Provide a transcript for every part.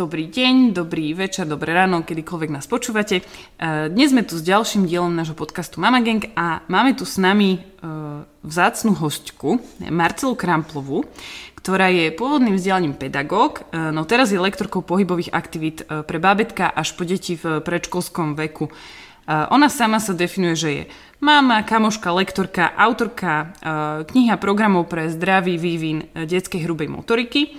Dobrý deň, dobrý večer, dobré ráno, kedykoľvek nás počúvate. E, Dnes sme tu s ďalším dielom nášho podcastu Mama Gang a máme tu s nami e, vzácnu hostku, Marcelu Kramplovú, ktorá je pôvodným vzdelaním pedagóg, e, no teraz je lektorkou pohybových aktivít pre bábetka až po deti v predškolskom veku. Ona sama sa definuje, že je mama, kamoška, lektorka, autorka e, knihy a programov pre zdravý vývin detskej hrubej motoriky.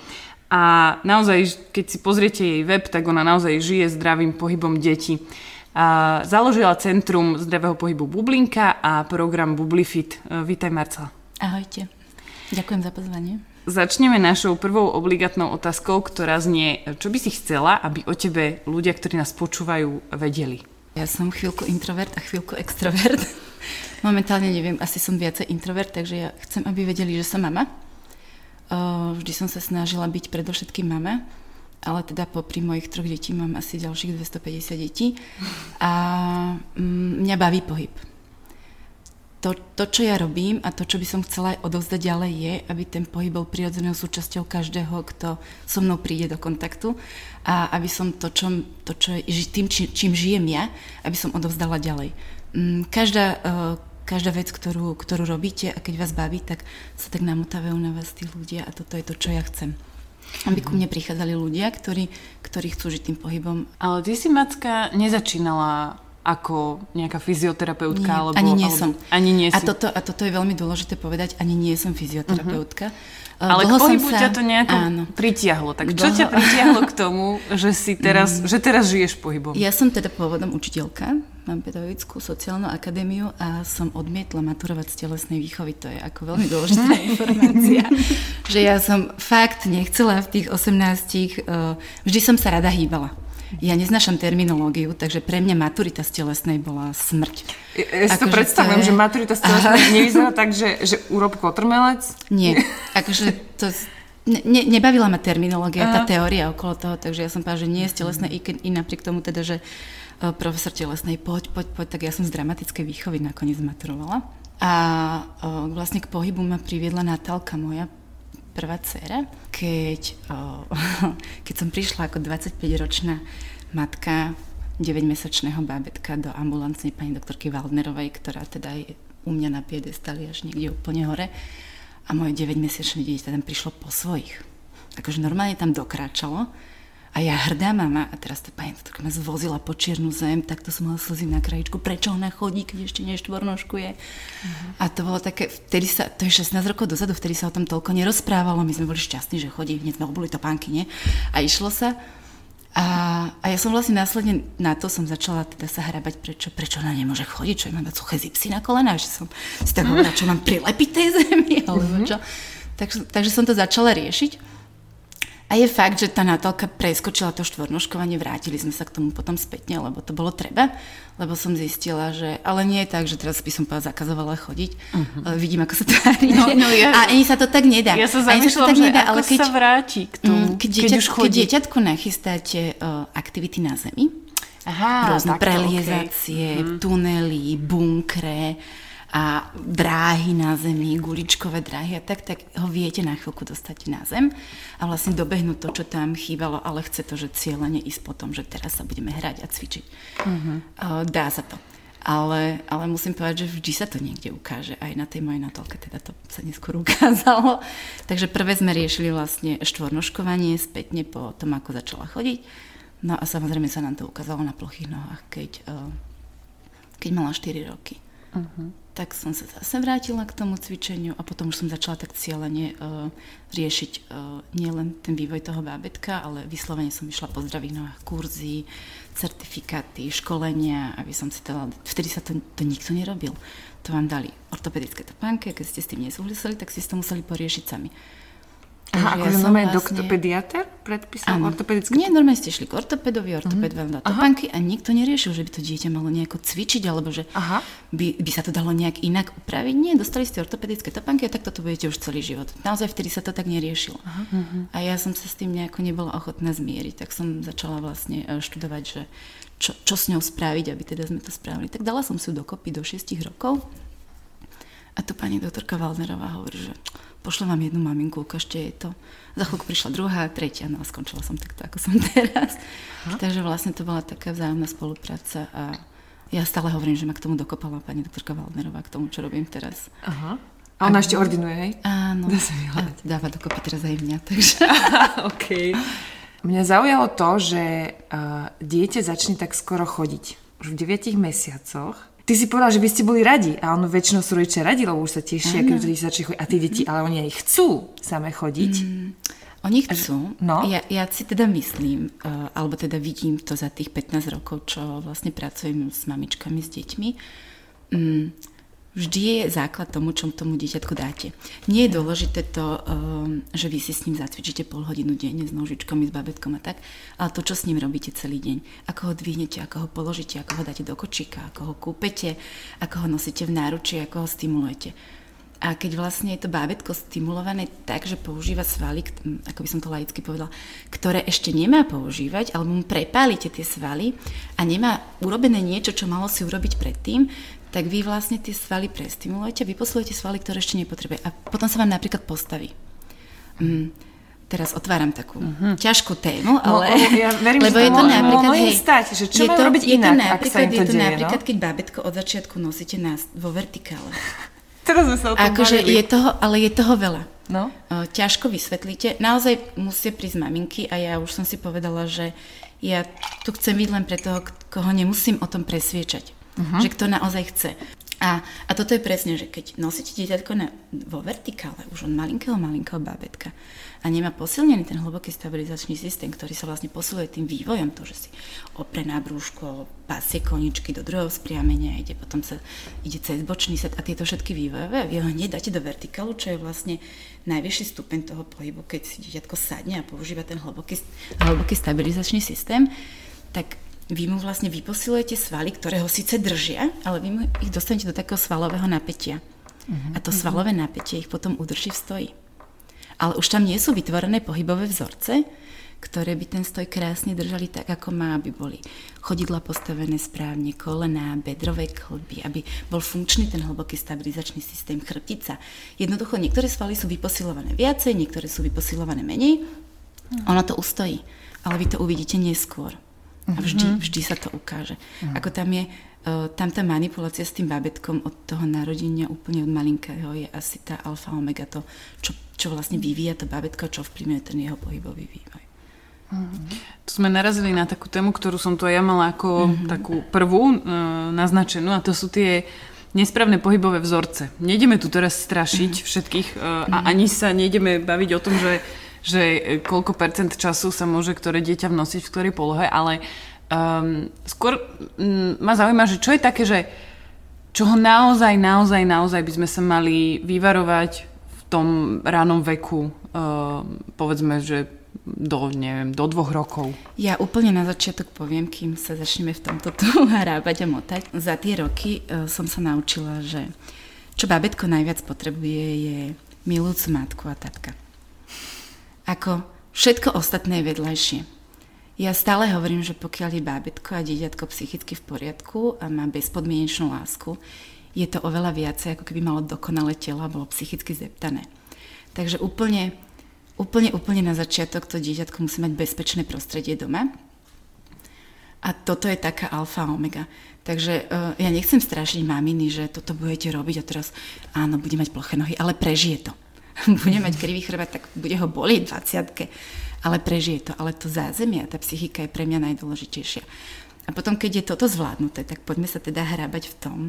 A naozaj, keď si pozriete jej web, tak ona naozaj žije zdravým pohybom detí. A založila Centrum zdravého pohybu Bublinka a program Bublifit. E, Vítaj Marcela. Ahojte. Ďakujem za pozvanie. Začneme našou prvou obligátnou otázkou, ktorá znie, čo by si chcela, aby o tebe ľudia, ktorí nás počúvajú, vedeli? Ja som chvíľku introvert a chvíľku extrovert. Momentálne neviem, asi som viacej introvert, takže ja chcem, aby vedeli, že som mama. Vždy som sa snažila byť predovšetkým mama, ale teda popri mojich troch detí mám asi ďalších 250 detí a mm, mňa baví pohyb. To, to, čo ja robím a to, čo by som chcela aj odovzdať ďalej je, aby ten pohyb bol prirodzenou súčasťou každého, kto so mnou príde do kontaktu a aby som to, čo, to, čo je, tým, či, čím žijem ja, aby som odovzdala ďalej. Mm, Každá, každá vec, ktorú, ktorú robíte a keď vás baví, tak sa tak namotávajú na vás tí ľudia a toto je to, čo ja chcem. Aby ku mne prichádzali ľudia, ktorí, ktorí chcú žiť tým pohybom. Ale ty si, Macka, nezačínala ako nejaká fyzioterapeutka? Nie, alebo, ani nie alebo, som. Ani nie A si. toto, a toto je veľmi dôležité povedať, ani nie som fyzioterapeutka. Uh-huh. Ale k pohybu ťa to nejako Áno. pritiahlo. Tak čo Dlho- ťa pritiahlo k tomu, že si teraz, že teraz žiješ pohybom? Ja som teda pôvodom učiteľka, mám pedagogickú sociálnu akadémiu a som odmietla maturovať z telesnej výchovy. To je ako veľmi dôležitá informácia, že ja som fakt nechcela v tých 18, uh, vždy som sa rada hýbala. Ja neznášam terminológiu, takže pre mňa maturita z telesnej bola smrť. Ja, ja si to Akože predstavujem, to je- že maturita z telesnej nevyzerá tak, že, že urob kotrmelec. Nie, akože to... Ne, ne, nebavila ma terminológia, tá Aha. teória okolo toho, takže ja som povedala, že nie je z telesnej, i, i napriek tomu teda, že e, profesor telesnej, poď, poď, poď, tak ja som z dramatickej výchovy nakoniec maturovala. A o, vlastne k pohybu ma priviedla Natálka, moja prvá dcera, keď, keď som prišla ako 25-ročná matka 9-mesačného bábetka do ambulancnej pani doktorky Waldnerovej, ktorá teda je u mňa na piedestali až niekde úplne hore. A moje 9-mesačné dieťa tam prišlo po svojich. Akože normálne tam dokráčalo. A ja hrdá mama, a teraz tá pani doktorka ma zvozila po čiernu zem, tak to som mala slzy na krajičku, prečo ona chodí, keď ešte neštvornožkuje. Uh-huh. A to bolo také, vtedy sa, to je 16 rokov dozadu, vtedy sa o tom toľko nerozprávalo, my sme boli šťastní, že chodí, hneď sme obuli topánky, nie? A išlo sa. A, a ja som vlastne následne na to som začala teda sa hrabať, prečo, prečo ona nemôže chodiť, čo mám dať suché zipsy na kolena, že som si tak hovorila, čo mám prilepiť tej zemi, alebo čo. Tak, takže som to začala riešiť. A je fakt, že tá Natálka preskočila to štvornožkovanie, vrátili sme sa k tomu potom spätne, lebo to bolo treba, lebo som zistila, že, ale nie je tak, že teraz by som povedala, zakazovala chodiť, uh-huh. vidím, ako sa tvári, No, no ja- a ani sa to tak nedá. Ja sa zamýšľam, že ako sa vráti k tomu, Mm, keď, keď dieťat, keď chodí. dieťatku nachystáte uh, aktivity na zemi, Aha, rôzne takto, preliezacie, okej. tunely, bunkre a dráhy na zemi, guličkové dráhy a tak, tak ho viete na chvíľku dostať na zem a vlastne dobehnúť to, čo tam chýbalo, ale chce to, že cieľene ísť po tom, že teraz sa budeme hrať a cvičiť. Uh, dá sa to. Ale, ale musím povedať, že vždy sa to niekde ukáže. Aj na tej mojej natolke teda to sa neskôr ukázalo. Takže prvé sme riešili vlastne štvornožkovanie spätne po tom, ako začala chodiť. No a samozrejme sa nám to ukázalo na plochých nohách, keď, eh, keď mala 4 roky. Uh-huh. Tak som sa zase vrátila k tomu cvičeniu a potom už som začala tak cieľene uh, riešiť uh, nielen ten vývoj toho bábetka, ale vyslovene som išla po zdravých nohách kurzy, certifikáty, školenia, aby som si to... Vtedy sa to, to nikto nerobil. To vám dali ortopedické topánky, keď ste s tým nesúhlasili, tak si to museli poriešiť sami. Aha, ako ja normálne vlastne... doktor, pediatr predpísal ano. ortopedické? Nie, normálne ste šli k ortopedovi, ortoped vám dá topánky a nikto neriešil, že by to dieťa malo nejako cvičiť, alebo že Aha. By, by sa to dalo nejak inak upraviť. Nie, dostali ste ortopedické topánky a tak toto budete už celý život. Naozaj vtedy sa to tak neriešilo. Aha. A ja som sa s tým nejako nebola ochotná zmieriť, tak som začala vlastne e, študovať, že čo, čo s ňou spraviť, aby teda sme to spravili. Tak dala som si ju dokopy do 6 rokov a tu pani doktorka Valnerová hovorí, že pošlem vám jednu maminku, ukážte jej to. Za chvíľku prišla druhá, tretia, no a skončila som takto, ako som teraz. Aha. Takže vlastne to bola taká vzájomná spolupráca a ja stále hovorím, že ma k tomu dokopala pani doktorka Valnerová, k tomu, čo robím teraz. Aha. A ona ešte ordinuje, hej? Áno. Dá sa dáva dokopy teraz aj mňa, takže... OK. Mňa zaujalo to, že uh, dieťa začne tak skoro chodiť. Už v 9 mesiacoch Ty si povedal, že by ste boli radi a ono väčšinou sú rodičia radi, lebo už sa tešia, keď deti začne chodiť. A tie deti, ale oni aj chcú same chodiť. Mm. Oni chcú. No. Ja, ja si teda myslím, uh, alebo teda vidím to za tých 15 rokov, čo vlastne pracujem s mamičkami, s deťmi. Um, vždy je základ tomu, čo tomu dieťatku dáte. Nie je dôležité to, um, že vy si s ním zacvičíte pol hodinu denne s nožičkami, s babetkom a tak, ale to, čo s ním robíte celý deň. Ako ho dvihnete, ako ho položíte, ako ho dáte do kočíka, ako ho kúpete, ako ho nosíte v náruči, ako ho stimulujete. A keď vlastne je to bábetko stimulované tak, že používa svaly, ako by som to laicky povedala, ktoré ešte nemá používať, alebo mu prepálite tie svaly a nemá urobené niečo, čo malo si urobiť predtým, tak vy vlastne tie svaly prestimulujete, vyposlujete svaly, ktoré ešte nepotrebuje. A potom sa vám napríklad postaví. Mm, teraz otváram takú uh-huh. ťažkú tému, no, ale... No, ja verím, lebo že je to napríklad, hej, stať, že čo je to, robiť je inak, to napríklad, ak sa im to Je to deje, napríklad, no? keď bábetko od začiatku nosíte na, vo vertikále. Teraz sme sa o tom akože je toho, ale je toho veľa. No? ťažko vysvetlíte. Naozaj musia prísť maminky a ja už som si povedala, že ja tu chcem byť len pre toho, koho nemusím o tom presviečať uh-huh. že kto naozaj chce. A, a toto je presne, že keď nosíte dieťatko na, vo vertikále, už od malinkého, malinkého bábetka a nemá posilnený ten hlboký stabilizačný systém, ktorý sa vlastne posiluje tým vývojom, to, že si opre brúško, pasie koničky do druhého spriamenia, ide potom sa ide cez bočný set a tieto všetky vývojové, vy ho hneď dáte do vertikálu, čo je vlastne najvyšší stupeň toho pohybu, keď si dieťatko sadne a používa ten hlboký, hlboký stabilizačný systém, tak vy mu vlastne vyposilujete svaly, ktoré ho síce držia, ale vy mu ich dostanete do takého svalového napätia. Uh-huh, a to uh-huh. svalové napätie ich potom udrží v stoji. Ale už tam nie sú vytvorené pohybové vzorce, ktoré by ten stoj krásne držali tak, ako má, aby boli chodidla postavené správne, kolená, bedrové klby, aby bol funkčný ten hlboký stabilizačný systém, chrbtica. Jednoducho niektoré svaly sú vyposilované viacej, niektoré sú vyposilované menej. Ono to ustojí, ale vy to uvidíte neskôr. A vždy, mhm. vždy sa to ukáže. Uh-huh. Ako tam je, uh, tam tá manipulácia s tým bábetkom od toho narodenia úplne od malinkého je asi tá alfa omega, to, čo, čo vlastne vyvíja to bábetko, čo vplyvňuje ten jeho pohybový vývoj. Uh-huh. Tu sme narazili na takú tému, ktorú som tu ja mala ako uh-huh. takú prvú uh, naznačenú a to sú tie nesprávne pohybové vzorce. Nejdeme tu teraz strašiť uh-huh. všetkých uh, a ani sa nejdeme baviť o tom, že že e, koľko percent času sa môže ktoré dieťa vnosiť v ktorej polohe, ale um, skôr um, ma zaujíma, že čo je také, že čoho naozaj, naozaj, naozaj by sme sa mali vyvarovať v tom ránom veku, uh, povedzme, že do, neviem, do dvoch rokov. Ja úplne na začiatok poviem, kým sa začneme v tomto tu hrábať a motať. Za tie roky uh, som sa naučila, že čo bábetko najviac potrebuje je milúcu matku a tatka ako všetko ostatné je vedľajšie. Ja stále hovorím, že pokiaľ je bábetko a dieťatko psychicky v poriadku a má bezpodmienečnú lásku, je to oveľa viacej, ako keby malo dokonalé telo a bolo psychicky zeptané. Takže úplne, úplne, úplne na začiatok to dieťatko musí mať bezpečné prostredie doma. A toto je taká alfa omega. Takže uh, ja nechcem strašiť maminy, že toto budete robiť a teraz áno, bude mať ploché nohy, ale prežije to. bude mať krivý chrbát, tak bude ho bolieť 20 ale prežije to. Ale to zázemie a tá psychika je pre mňa najdôležitejšia. A potom, keď je toto zvládnuté, tak poďme sa teda hrábať v tom,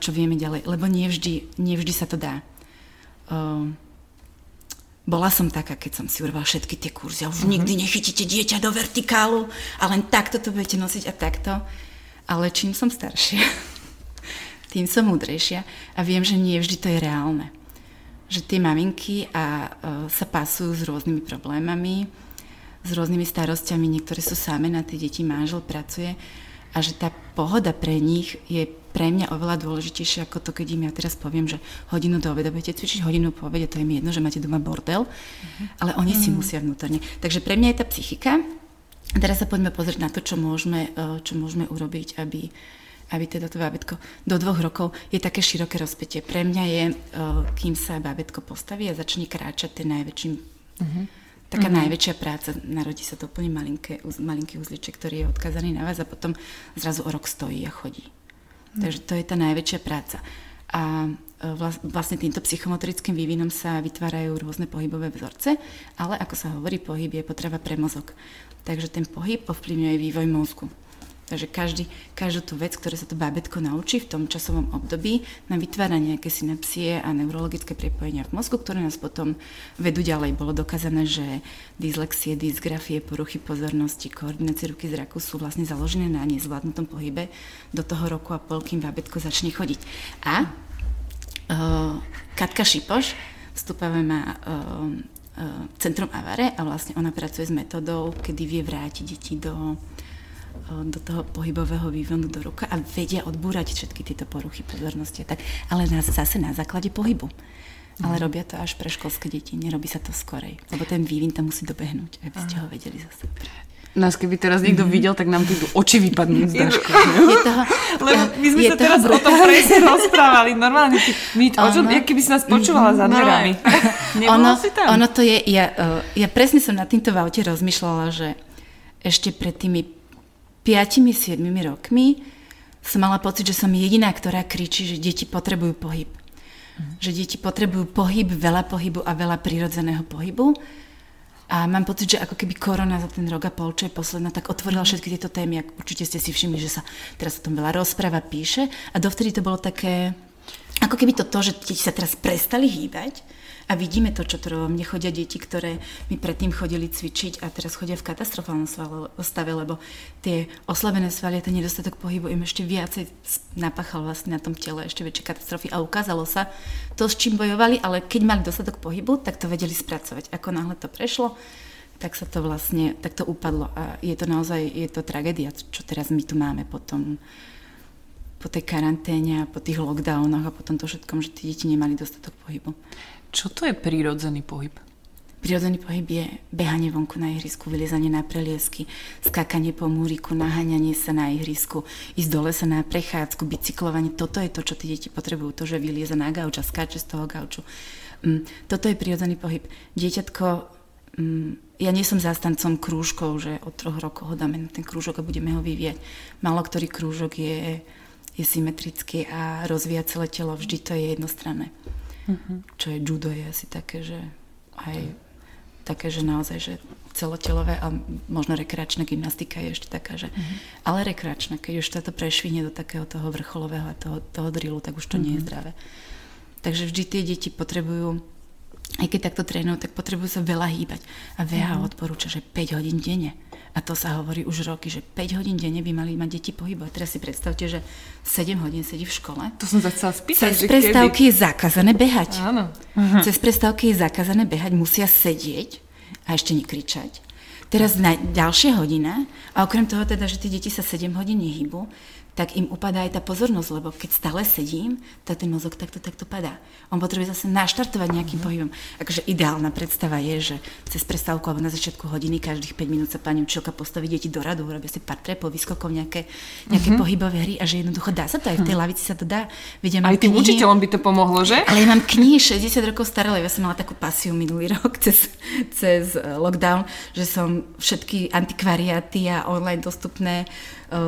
čo vieme ďalej, lebo nevždy, nevždy sa to dá. Uh, bola som taká, keď som si urvala všetky tie kurzy a už uh-huh. nikdy nechytíte dieťa do vertikálu a len takto to budete nosiť a takto. Ale čím som staršia, tým som múdrejšia a viem, že nie vždy to je reálne. Že tie maminky a, uh, sa pasujú s rôznymi problémami, s rôznymi starostiami, niektoré sú same na tie deti, manžel pracuje a že tá pohoda pre nich je pre mňa oveľa dôležitejšie ako to, keď im ja teraz poviem, že hodinu do obeda budete cvičiť, hodinu po obede, to je mi jedno, že máte doma bordel, uh-huh. ale oni uh-huh. si mhm. musia vnútorne. Takže pre mňa je tá psychika. Teraz sa poďme pozrieť na to, čo môžeme, eh, čo môžeme urobiť, aby, aby teda to bábetko do dvoch rokov je také široké rozpetie. Pre mňa je, eh, kým sa bábetko postaví a začne kráčať ten najväčším uh-huh taká mm-hmm. najväčšia práca. Narodí sa to úplne malinké, malinký uzliček, ktorý je odkazaný na vás a potom zrazu o rok stojí a chodí. Takže to je tá najväčšia práca. A e, vlastne týmto psychomotorickým vývinom sa vytvárajú rôzne pohybové vzorce, ale ako sa hovorí, pohyb je potreba pre mozog. Takže ten pohyb ovplyvňuje vývoj mozgu. Takže každý, každú tú vec, ktoré sa to bábetko naučí v tom časovom období, nám vytvára nejaké synapsie a neurologické prepojenia v mozgu, ktoré nás potom vedú ďalej. Bolo dokázané, že dyslexie, dysgrafie, poruchy pozornosti, koordinácie ruky zraku sú vlastne založené na nezvládnutom pohybe do toho roku a pol, kým bábetko začne chodiť. A uh, Katka Šipoš, vstupujeme má uh, Centrum Avare a vlastne ona pracuje s metodou, kedy vie vrátiť deti do do toho pohybového vývonu do ruka a vedia odbúrať všetky tieto poruchy pozornosti. Tak, ale na, zase na základe pohybu. Ale mhm. robia to až pre školské deti, nerobí sa to skorej, lebo ten vývin tam musí dobehnúť, aby ste ho vedeli zase. Nás keby teraz niekto mm-hmm. videl, tak nám tu oči vypadnú z dažky. Lebo my sme sa teraz o tom presne rozprávali. Normálne, my, o čom, keby si nás počúvala za dverami. ono, si tam? ono to je, ja, uh, ja presne som nad týmto v aute rozmýšľala, že ešte pred tými 5-7 rokmi som mala pocit, že som jediná, ktorá kričí, že deti potrebujú pohyb. Mm. Že deti potrebujú pohyb, veľa pohybu a veľa prirodzeného pohybu. A mám pocit, že ako keby korona za ten rok a pol, čo je posledná, tak otvorila mhm. všetky tieto témy. Určite ste si všimli, že sa teraz o tom veľa rozpráva, píše. A dovtedy to bolo také, ako keby to to, že deti sa teraz prestali hýbať, a vidíme to, čo to Mne chodia deti, ktoré mi predtým chodili cvičiť a teraz chodia v katastrofálnom stave, lebo tie oslabené svaly a ten nedostatok pohybu im ešte viacej napachal vlastne na tom tele, ešte väčšie katastrofy a ukázalo sa to, s čím bojovali, ale keď mali dostatok pohybu, tak to vedeli spracovať. Ako náhle to prešlo, tak sa to vlastne, tak to upadlo a je to naozaj, je to tragédia, čo teraz my tu máme potom po tej karanténe a po tých lockdownoch a po tomto všetkom, že tí deti nemali dostatok pohybu. Čo to je prírodzený pohyb? Prírodzený pohyb je behanie vonku na ihrisku, vyliezanie na preliesky, skákanie po múriku, naháňanie sa na ihrisku, ísť dole sa na prechádzku, bicyklovanie. Toto je to, čo tí deti potrebujú, to, že vylieza na gauč a skáče z toho gauču. Mm, toto je prírodzený pohyb. Dieťatko, mm, ja nie som zástancom krúžkov, že od troch rokov ho dáme na ten krúžok a budeme ho vyvieť. Malo ktorý krúžok je, je symetrický a rozvíja celé telo, vždy to je jednostranné. Uh-huh. Čo je judo, je asi také, že aj také, že naozaj, že celotelové a možno rekreačná gymnastika je ešte taká, že uh-huh. ale rekreačná, keď už toto prešvihne do takého toho vrcholového a toho, toho drillu, tak už to uh-huh. nie je zdravé. Takže vždy tie deti potrebujú aj keď takto trénujú, tak potrebujú sa veľa hýbať. A VH uh-huh. odporúča, že 5 hodín denne. A to sa hovorí už roky, že 5 hodín denne by mali mať deti pohybovať. Teraz si predstavte, že 7 hodín sedí v škole. To som sa chcela spýtať. Cez prestávky kedy? je zakázané behať. Áno. Uh-huh. Cez prestávky je zakázané behať, musia sedieť a ešte nekričať. Teraz na ďalšia hodina, a okrem toho teda, že tie deti sa 7 hodín nehybu, tak im upadá aj tá pozornosť, lebo keď stále sedím, tak ten mozog takto, takto padá. On potrebuje zase naštartovať nejakým mm. pohybom. Akože ideálna predstava je, že cez prestávku alebo na začiatku hodiny každých 5 minút sa pani učiteľka postaví deti do radu, robia si pár trepov, vyskokov, nejaké, nejaké mm-hmm. pohybové hry a že jednoducho dá sa to aj v tej mhm. lavici sa to dá. Vedia, aj tým knihy, učiteľom by to pomohlo, že? Ale ja mám knihy 60 rokov staré, ja som mala takú pasiu minulý rok cez, cez eh, lockdown, že som všetky antikvariáty a online dostupné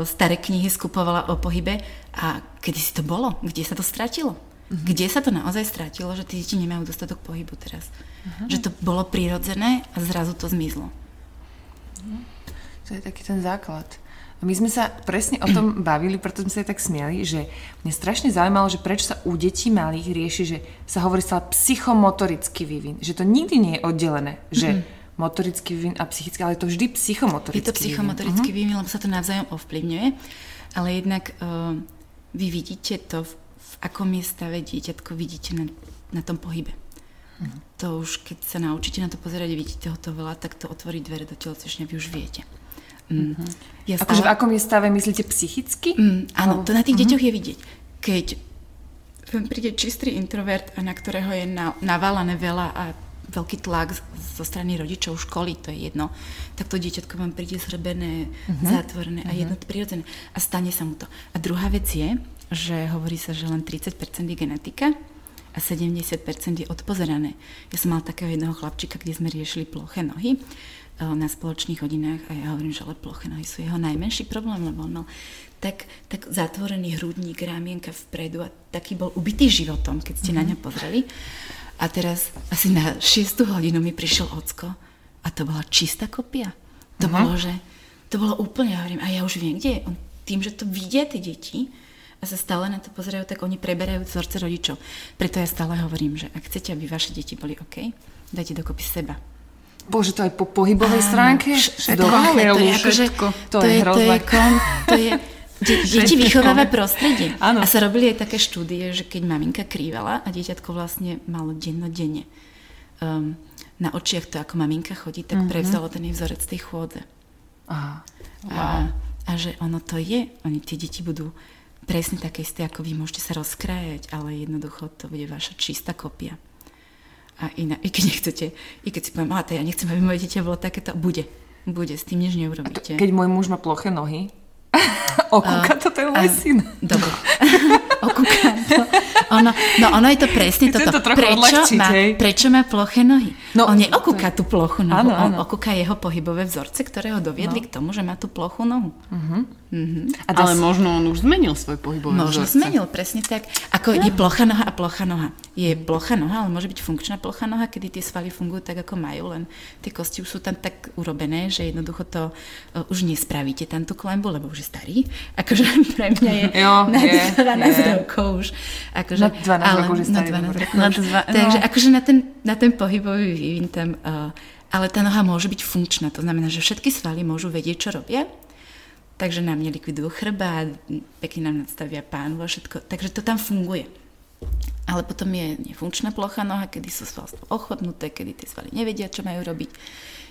staré knihy skupovala o pohybe a kedy si to bolo? Kde sa to stratilo? Uh-huh. Kde sa to naozaj stratilo, že tí deti nemajú dostatok pohybu teraz? Uh-huh. Že to bolo prirodzené a zrazu to zmizlo. Uh-huh. To je taký ten základ. My sme sa presne o tom bavili, preto sme sa aj tak smiali, že mne strašne zaujímalo, že prečo sa u detí malých rieši, že sa hovorí stále psychomotorický vývin. Že to nikdy nie je oddelené. Že mm-hmm. Motorický vývin a psychický, ale je to vždy psychomotorický Je to psychomotorický vývin, vývin lebo sa to navzájom ovplyvňuje. Ale jednak uh, vy vidíte to, v, v akom je stave dieťatko, vidíte na, na tom pohybe. Mm-hmm. To už, keď sa naučíte na to pozerať vidíte ho to veľa, tak to otvorí dvere do telocvične, vy už viete. Mm. Ja akože v akom je stave, myslíte psychicky? Mm, áno, to na tých uh-huh. deťoch je vidieť. Keď príde čistý introvert, na ktorého je naválané veľa a veľký tlak zo strany rodičov, školy, to je jedno, tak to dieťatko vám príde zhrbené, uh-huh. zatvorené a uh-huh. jedno prirodzené. A stane sa mu to. A druhá vec je, že hovorí sa, že len 30% je genetika a 70% je odpozerané. Ja som mal takého jedného chlapčika, kde sme riešili ploché nohy na spoločných hodinách a ja hovorím, že ale ploché nohy sú jeho najmenší problém, lebo on mal tak, tak zatvorený hrudník, rámienka vpredu a taký bol ubitý životom, keď ste mm-hmm. na mhm. ňa pozreli. A teraz asi na 6 hodinu mi prišiel ocko a to bola čistá kopia. To mm-hmm. bolo, že to bolo úplne, ja hovorím, a ja už viem, kde je. On, tým, že to vidia tie deti a sa stále na to pozerajú, tak oni preberajú vzorce rodičov. Preto ja stále hovorím, že ak chcete, aby vaše deti boli OK, dajte dokopy seba Bože, to aj po pohybovej Áno, stránke? Všetko, ale to je akože, to, to, je, to je, to je, de, deti vychováva prostredie. Áno. A sa robili aj také štúdie, že keď maminka krývala a dieťatko vlastne malo dennodenne um, na očiach to, ako maminka chodí, tak mm-hmm. prevzalo ten vzorec tej chôdze. Aha. Wow. A, a že ono to je, oni tie deti budú presne také isté, ako vy môžete sa rozkrájať, ale jednoducho to bude vaša čistá kopia a iná, i keď nechcete, i keď si poviem, a to ja nechcem, aby moje dieťa bolo takéto, bude, bude, s tým nič neurobíte. To, keď môj muž má ploché nohy, okúka to, je môj syn. Dobre. okúka to. Ono, no ono je to presne toto. To prečo, má, prečo má ploché nohy? No, on neokúka tú plochu nohu, áno, áno. on okúka jeho pohybové vzorce, ktoré ho doviedli no. k tomu, že má tú plochu nohu. Uh-huh. Uh-huh. A Ale možno on už zmenil svoj pohybový Možno vzorce. zmenil, presne tak. Ako no. je plocha noha a plocha noha. Je plocha noha, ale môže byť funkčná plocha noha, kedy tie svaly fungujú tak, ako majú, len tie kosti už sú tam tak urobené, že jednoducho to uh, už nespravíte tam tú klembu, lebo už je starý. Akože pre mňa je jo, na je, 12 je. rokov už. Akože, na 12 ale, rokov už je starý. Na 12 rokov už. Dva, no. Takže akože na ten, na ten pohybový vývin tam uh, ale tá noha môže byť funkčná, to znamená, že všetky svaly môžu vedieť, čo robia Takže nám nelikvidujú chrbát, pekne nám nadstavia pánvu a všetko. Takže to tam funguje. Ale potom je nefunkčná plocha noha, kedy sú svalstvo ochotnuté, kedy tie svaly nevedia, čo majú robiť.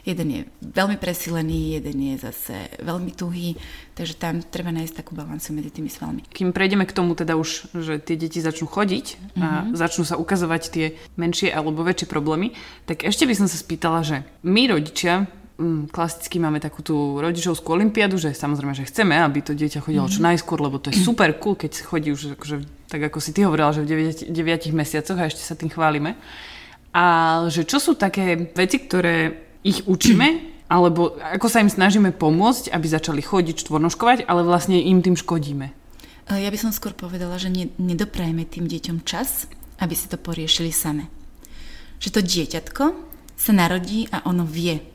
Jeden je veľmi presilený, jeden je zase veľmi tuhý, takže tam treba nájsť takú balancu medzi tými svalmi. Kým prejdeme k tomu teda už, že tie deti začnú chodiť a mm-hmm. začnú sa ukazovať tie menšie alebo väčšie problémy, tak ešte by som sa spýtala, že my rodičia mm, klasicky máme takú tú rodičovskú olimpiadu, že samozrejme, že chceme, aby to dieťa chodilo čo mhm. najskôr, lebo to je super cool, keď chodí už akože, tak ako si ty hovorila, že v 9, 9 mesiacoch a ešte sa tým chválime. A že čo sú také veci, ktoré ich učíme, alebo ako sa im snažíme pomôcť, aby začali chodiť, štvornoškovať, ale vlastne im tým škodíme. Ja by som skôr povedala, že nedoprajeme tým deťom čas, aby si to poriešili same. Že to dieťatko sa narodí a ono vie,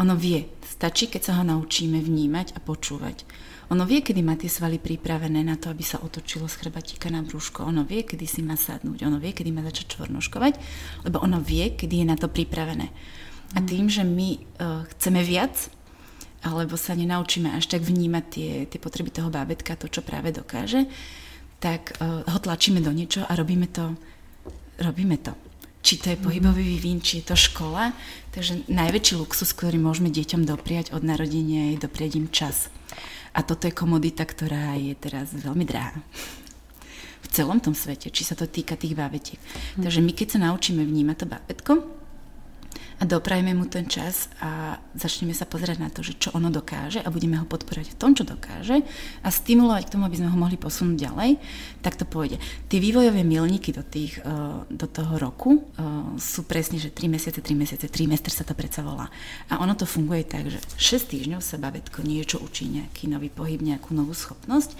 ono vie, stačí, keď sa ho naučíme vnímať a počúvať. Ono vie, kedy má tie svaly pripravené na to, aby sa otočilo z chrbátika na brúško. Ono vie, kedy si má sadnúť. Ono vie, kedy má začať čvornoškovať, lebo ono vie, kedy je na to pripravené. A mm. tým, že my uh, chceme viac, alebo sa nenaučíme až tak vnímať tie, tie potreby toho bábetka, to, čo práve dokáže, tak uh, ho tlačíme do niečo a robíme to, robíme to či to je pohybový vývin, či je to škola. Takže najväčší luxus, ktorý môžeme deťom dopriať od narodenia, je dopriať im čas. A toto je komodita, ktorá je teraz veľmi drahá. V celom tom svete, či sa to týka tých bábetiek. Takže my keď sa naučíme vnímať to bábetko, a doprajme mu ten čas a začneme sa pozerať na to, že čo ono dokáže a budeme ho podporovať v tom, čo dokáže a stimulovať k tomu, aby sme ho mohli posunúť ďalej, tak to pôjde. Tie vývojové milníky do, tých, e, do toho roku e, sú presne, že 3 mesiace, 3 mesiace, trimester sa to predsa volá. A ono to funguje tak, že 6 týždňov sa babetko niečo učí, nejaký nový pohyb, nejakú novú schopnosť.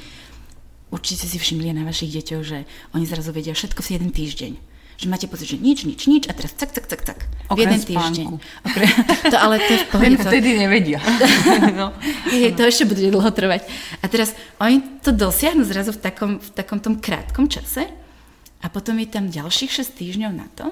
Určite si všimli na vašich deťoch, že oni zrazu vedia všetko v jeden týždeň Že máte pocit, že nič, nič, nič a teraz cak, cak, cak, cak. V Okrem jeden spánku. týždeň. Okre, to, ale to je v pohode. To, Vtedy nevedia. no. je, to ešte bude dlho trvať. A teraz oni to dosiahnu zrazu v takom, v takom tom krátkom čase a potom je tam ďalších 6 týždňov na to,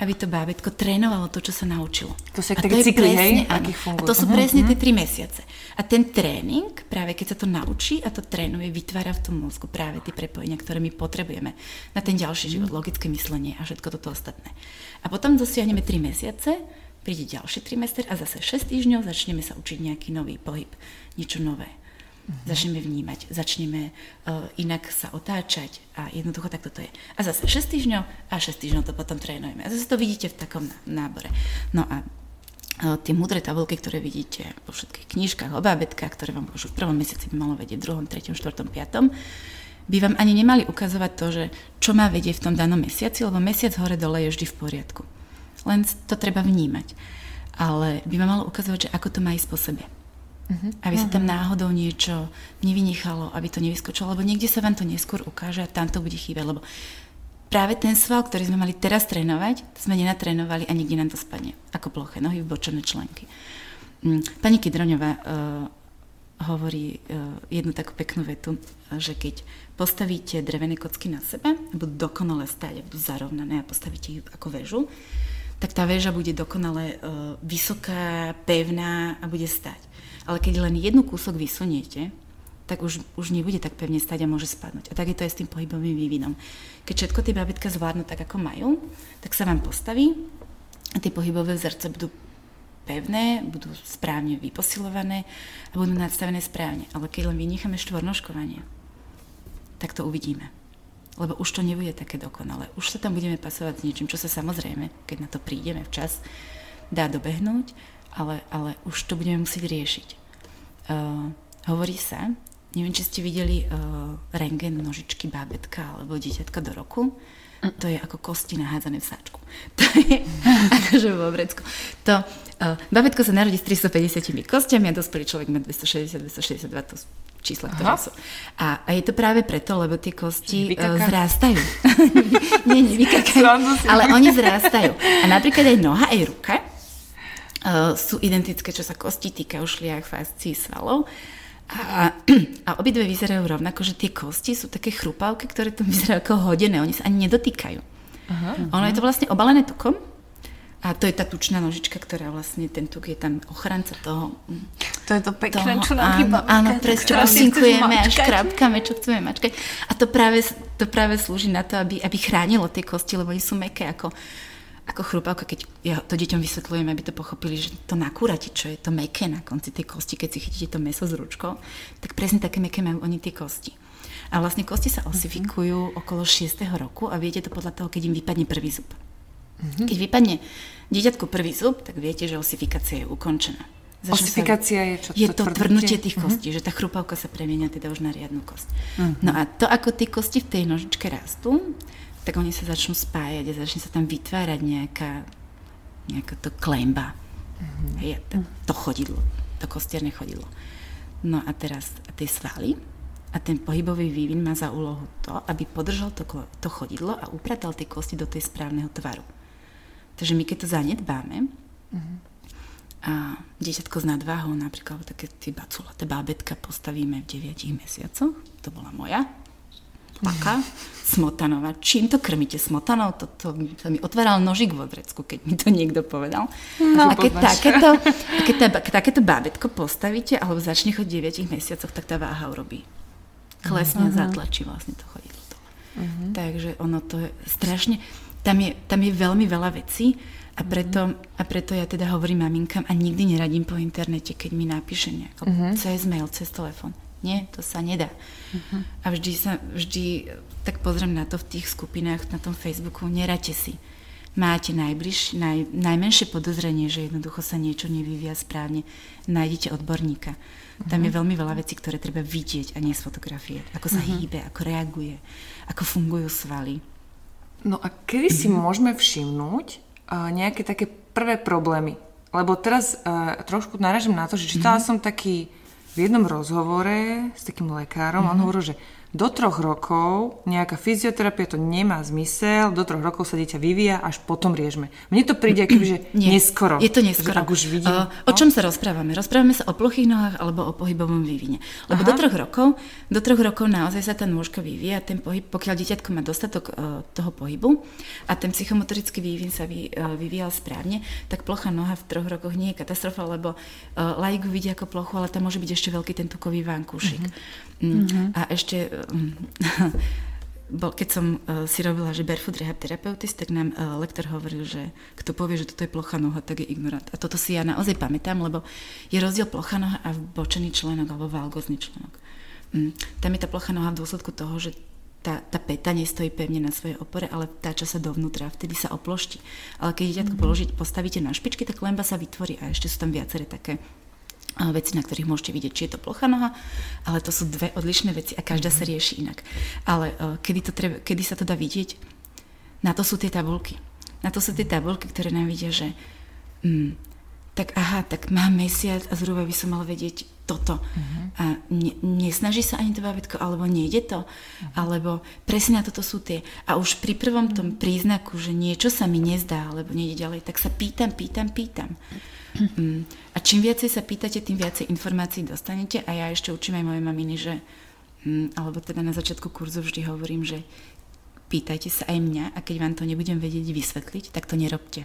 aby to bábätko trénovalo to, čo sa naučilo. To sú také cykly, hej, áno. A to sú Mhm, presne tie 3 mesiace. A ten tréning, práve keď sa to naučí a to trénuje, vytvára v tom mozgu práve tie prepojenia, ktoré my potrebujeme na ten ďalší Mhm. život, logické myslenie a všetko toto ostatné. A potom dosiahneme 3 mesiace, príde ďalší trimester a zase 6 týždňov začneme sa učiť nejaký nový pohyb, niečo nové. Začneme vnímať, začneme uh, inak sa otáčať a jednoducho takto to je. A zase 6 týždňov a 6 týždňov to potom trénujeme. A zase to vidíte v takom ná- nábore. No a uh, tie múdre tabulky, ktoré vidíte vo všetkých knížkach o bábetkách, ktoré vám už v prvom mesiaci by malo vedieť, v druhom, treťom, štvrtom, piatom, by vám ani nemali ukazovať to, že čo má vedieť v tom danom mesiaci, lebo mesiac hore-dole je vždy v poriadku. Len to treba vnímať. Ale by vám malo ukazovať, že ako to má ísť po sebe. Aby sa tam náhodou niečo nevynechalo, aby to nevyskočilo, lebo niekde sa vám to neskôr ukáže a tam to bude chýbať, lebo práve ten sval, ktorý sme mali teraz trénovať, sme nenatrénovali a nikde nám to spadne. Ako ploché nohy, vbočené členky. Mm, Pani Kidroňová uh, hovorí uh, jednu takú peknú vetu, že keď postavíte drevené kocky na sebe, budú dokonale stáť budú zarovnané a postavíte ich ako väžu, tak tá väža bude dokonale uh, vysoká, pevná a bude stať. Ale keď len jednu kúsok vysuniete, tak už, už nebude tak pevne stať a môže spadnúť. A tak je to aj s tým pohybovým vývinom. Keď všetko tie babetka zvládnu tak, ako majú, tak sa vám postaví a tie pohybové vzorce budú pevné, budú správne vyposilované a budú nadstavené správne. Ale keď len vynecháme štvornožkovanie, tak to uvidíme. Lebo už to nebude také dokonalé. Už sa tam budeme pasovať s niečím, čo sa samozrejme, keď na to prídeme včas, dá dobehnúť, ale, ale už to budeme musieť riešiť. Uh, hovorí sa, neviem, či ste videli uh, rengen nožičky bábetka alebo dieťatka do roku, to je ako kosti nahádzané v sáčku. To je akože vo vrecku. To, uh, babetko sa narodí s 350 kostiami a dospelý človek má 260-262, to sú čísla, ktoré Aha. sú. A, a je to práve preto, lebo tie kosti uh, Vykaká? zrástajú. nie, nie, vykakajú, ale oni zrástajú. A napríklad aj noha, aj ruka sú identické, čo sa kosti týkajú šliach, fascií, svalov. A, a obidve vyzerajú rovnako, že tie kosti sú také chrupavky, ktoré tam vyzerajú ako hodené, oni sa ani nedotýkajú. Aha, ono je to vlastne obalené tukom a to je tá tučná nožička, ktorá vlastne, ten tuk je tam ochranca toho. To je to pekné, toho čo nám áno, chýba. áno, presne, čo Krásne posinkujeme a škrabkame, čo chceme mačkať. A to práve, to práve slúži na to, aby, aby chránilo tie kosti, lebo oni sú meké ako, ako chrupavka, keď ja to deťom vysvetľujem, aby to pochopili, že to nakúrate, čo je to meké na konci tej kosti, keď si chytíte to meso s ručkou, tak presne také meké majú oni tie kosti. A vlastne kosti sa osifikujú okolo 6. roku a viete to podľa toho, keď im vypadne prvý zub. Keď vypadne dieťatku prvý zub, tak viete, že osifikácia je ukončená. Začne sa- Osifikácia je čo? je To tvrdnutie? tých kostí, že tá chrupavka sa premienia teda už na riadnu kosť. No a to, ako tie kosti v tej nožičke rastú, tak oni sa začnú spájať a začne sa tam vytvárať nejaká, nejaká to klemba. Hej, to, to chodidlo, to kostierne chodidlo. No a teraz a tie svaly a ten pohybový vývin má za úlohu to, aby podržal to, to chodidlo a upratal tie kosti do tej správneho tvaru. Takže my keď to zanedbáme, a dieťatko s nadváhou, napríklad také tie baculaté bábetka postavíme v 9 mesiacoch, to bola moja, taká, smotanová. Čím to krmíte smotanou? To, to sa mi otváral nožik vo vrecku, keď mi to niekto povedal. No, a keď takéto, a keď tá, takéto bábetko postavíte, alebo začne chodiť v 9 mesiacoch, tak tá váha urobí. Klesne a zatlačí vlastne to chodidlo dole. Takže ono to je strašne, tam je, tam je veľmi veľa vecí a preto, a preto ja teda hovorím maminkám a nikdy neradím po internete, keď mi napíše nejako, cez mail, cez telefón. Nie, to sa nedá. A vždy sa, vždy tak pozriem na to v tých skupinách, na tom Facebooku, neráte si. Máte najbliž, naj, najmenšie podozrenie, že jednoducho sa niečo nevyvíja správne, nájdete odborníka. Tam je veľmi veľa vecí, ktoré treba vidieť a nie z fotografie. Ako sa hýbe, ako reaguje, ako fungujú svaly. No a kedy si môžeme všimnúť uh, nejaké také prvé problémy? Lebo teraz uh, trošku naražím na to, že čítala som taký v jednom rozhovore s takým lekárom, on hovoril, že do troch rokov nejaká fyzioterapia to nemá zmysel, do troch rokov sa dieťa vyvíja, až potom riežme. Mne to príde akoby, že Nie, neskoro. Je to neskoro. Ak už vidím, Uh, o čom sa rozprávame? Rozprávame sa o plochých nohách alebo o pohybovom vývine. Lebo Aha. do troch rokov, do troch rokov naozaj sa tá nôžka vyvíja, ten pohyb, pokiaľ dieťatko má dostatok uh, toho pohybu a ten psychomotorický vývin sa vy, uh, vyvíjal správne, tak plochá noha v troch rokoch nie je katastrofa, lebo uh, laik vidí ako plochu, ale tam môže byť ešte veľký ten tukový vankúšik. Mm. A ešte... Um, bol, keď som uh, si robila, že barefoot rehab therapeutis, tak nám uh, lektor hovoril, že kto povie, že toto je plocha noha, tak je ignorant. A toto si ja naozaj pamätám, lebo je rozdiel plocha noha a bočený členok alebo valgozný členok. Mm. Tam je tá plocha noha v dôsledku toho, že tá, tá peta nestojí pevne na svojej opore, ale vtáča sa dovnútra a vtedy sa oploští. Ale keď dieťatko položiť, postavíte na špičky, tak lemba sa vytvorí a ešte sú tam viaceré také veci, na ktorých môžete vidieť, či je to plocha noha, ale to sú dve odlišné veci a každá sa rieši inak. Ale uh, kedy, to treba, kedy sa to dá vidieť? Na to sú tie tabulky. Na to sú tie tabulky, ktoré nám vidia, že mm, tak aha, tak mám mesiac a zhruba by som mal vedieť toto. Uh-huh. A ne, nesnaží sa ani to bábätko, alebo nejde to, uh-huh. alebo presne na toto sú tie. A už pri prvom tom príznaku, že niečo sa mi nezdá, alebo nejde ďalej, tak sa pýtam, pýtam, pýtam. Mm. A čím viacej sa pýtate, tým viacej informácií dostanete. A ja ešte učím aj moje maminy, že, mm, alebo teda na začiatku kurzu vždy hovorím, že pýtajte sa aj mňa a keď vám to nebudem vedieť vysvetliť, tak to nerobte.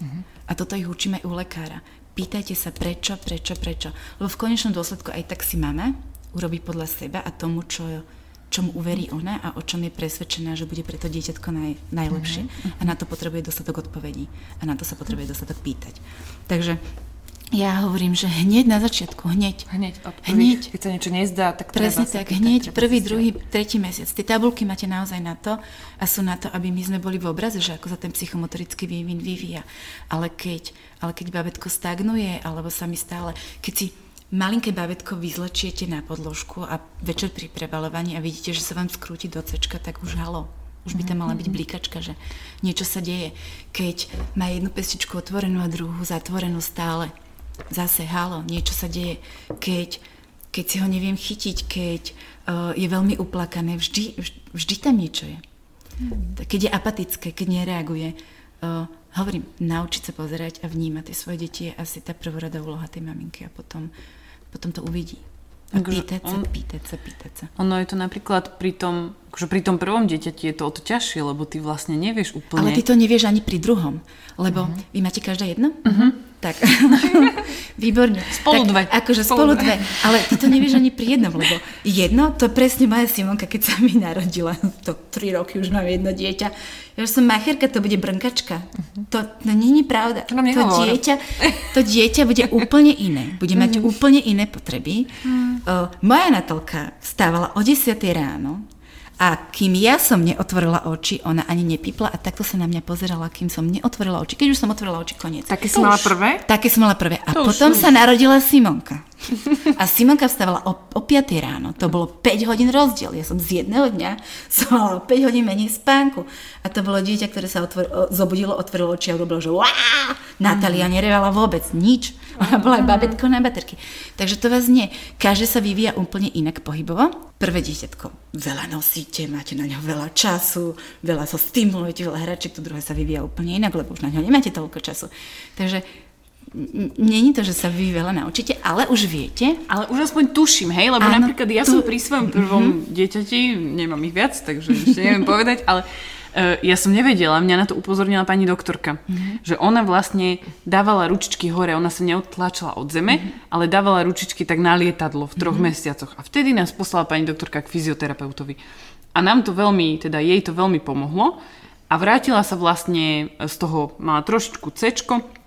Uh-huh. A toto ich učíme u lekára. Pýtajte sa prečo, prečo, prečo. Lebo v konečnom dôsledku aj tak si mama urobí podľa seba a tomu, čo, čomu uverí ona a o čom je presvedčená, že bude pre to dieťatko naj, najlepšie. Uh-huh. A na to potrebuje dostatok odpovedí. A na to sa potrebuje dostatok pýtať. Takže ja hovorím, že hneď na začiatku, hneď. Hneď, od Hneď. Keď sa niečo nezdá, tak Presne treba tak, pýtať, hneď prvý, druhý, tretí mesiac. Tie tabulky máte naozaj na to a sú na to, aby my sme boli v obraze, že ako sa ten psychomotorický vývin vyvíja. Ale keď, ale keď babetko stagnuje, alebo sa mi stále, keď si malinké babetko vyzlečiete na podložku a večer pri prebalovaní a vidíte, že sa vám skrúti do cečka, tak už halo. Už by tam mala byť blikačka, že niečo sa deje. Keď má jednu pestičku otvorenú a druhú zatvorenú stále, zase halo, niečo sa deje. Keď, keď si ho neviem chytiť, keď uh, je veľmi uplakané, vždy, vždy, vždy tam niečo je. Mm. Keď je apatické, keď nereaguje, uh, hovorím, naučiť sa pozerať a vnímať tie svoje deti je asi tá prvoradá úloha tej maminky a potom, potom to uvidí. A Akože pýtať sa, pýtať sa, pýtať sa. Ono je to napríklad pri tom, akože pri tom prvom dieťati je to o to ťažšie, lebo ty vlastne nevieš úplne... Ale ty to nevieš ani pri druhom, lebo uh-huh. vy máte každá jedno? Uh-huh. Tak, výborne. Spolu tak, dve. Akože Spolu spolu, dve. Ale ty to nevieš ani pri jednom, lebo jedno, to presne moja Simonka, keď sa mi narodila, to tri roky už mám jedno dieťa, ja som macherka, to bude brnkačka. Uh-huh. To, nie je pravda. To to dieťa, to dieťa bude úplne iné. Bude mať úplne iné potreby. Uh, moja Natalka vstávala o 10 ráno a kým ja som neotvorila oči, ona ani nepipla a takto sa na mňa pozerala, kým som neotvorila oči. Keď už som otvorila oči, koniec. Také si mala prvé? Také som mala prvé. A To už potom sú- sa narodila Simonka. A Simonka vstávala o, o 5 ráno. To bolo 5 hodín rozdiel. Ja som z jedného dňa som mala o 5 hodín menej spánku. A to bolo dieťa, ktoré sa otvor, o, zobudilo, otvorilo oči a robilo, že Uá! Natália nerevala vôbec nič. Ona bola aj babetko na baterky. Takže to vás nie. Každé sa vyvíja úplne inak pohybovo. Prvé dieťatko veľa nosíte, máte na ňo veľa času, veľa sa stimulujete, veľa hračiek, to druhé sa vyvíja úplne inak, lebo už na ňo nemáte toľko času. Takže není to, že sa vy veľa naučíte, ale už viete, Ale už aspoň tuším, hej, lebo Áno, napríklad ja tu- som pri svojom prvom dieťati, nemám ich viac, takže ešte neviem povedať, ale uh, ja som nevedela, mňa na to upozornila pani doktorka, že ona vlastne dávala ručičky hore, ona sa neodtlačila od zeme, ale dávala ručičky tak na lietadlo v troch mesiacoch. A vtedy nás poslala pani doktorka k fyzioterapeutovi. A nám to veľmi, teda jej to veľmi pomohlo a vrátila sa vlastne z toho, mala trošičku cečko,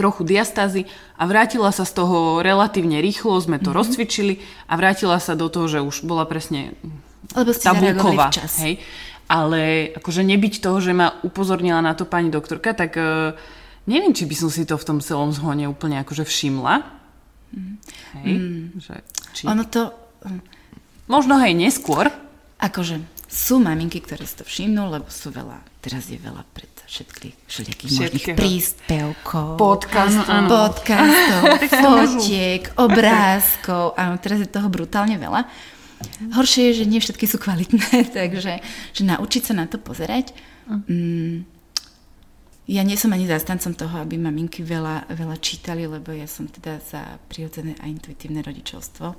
trochu diastázy a vrátila sa z toho relatívne rýchlo, sme to mm-hmm. rozcvičili a vrátila sa do toho, že už bola presne lebo ste tabulková. včas. Hej. Ale akože nebyť toho, že ma upozornila na to pani doktorka, tak uh, neviem, či by som si to v tom celom zhone úplne akože všimla. Hej. Že, či... ono to, hm, Možno hej, neskôr. akože sú maminky, ktoré si to všimnú, lebo sú veľa, teraz je veľa pred všetkých, všetkých možných príspevkov, Podcastov. Áno, áno. podcastov, fotiek, obrázkov, áno, teraz je toho brutálne veľa. Horšie je, že nie všetky sú kvalitné, takže že naučiť sa na to pozerať. Mm, ja nie som ani zastancom toho, aby maminky veľa, veľa čítali, lebo ja som teda za prirodzené a intuitívne rodičovstvo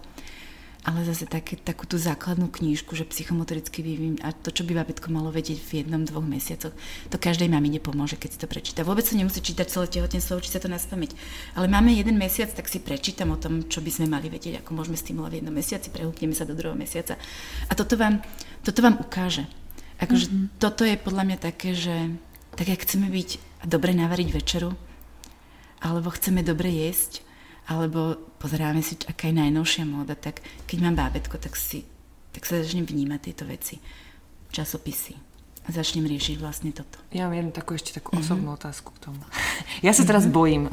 ale zase také, takú tú základnú knížku, že psychomotorický vývin a to, čo by babetko malo vedieť v jednom, dvoch mesiacoch, to každej mami nepomôže, keď si to prečíta. Vôbec sa nemusí čítať celé tehotenstvo, učiť sa to na spameť. Ale máme jeden mesiac, tak si prečítam o tom, čo by sme mali vedieť, ako môžeme stimulovať v jednom mesiaci, prehúpneme sa do druhého mesiaca. A toto vám, toto vám ukáže. Akože mm-hmm. toto je podľa mňa také, že tak jak chceme byť a dobre navariť večeru, alebo chceme dobre jesť, alebo pozeráme si, aká je najnovšia móda, tak keď mám bábetko, tak, si, tak sa začnem vnímať tieto veci. Časopisy. A začnem riešiť vlastne toto. Ja mám jednu takú ešte takú mm-hmm. osobnú otázku k tomu. Ja sa teraz mm-hmm. bojím.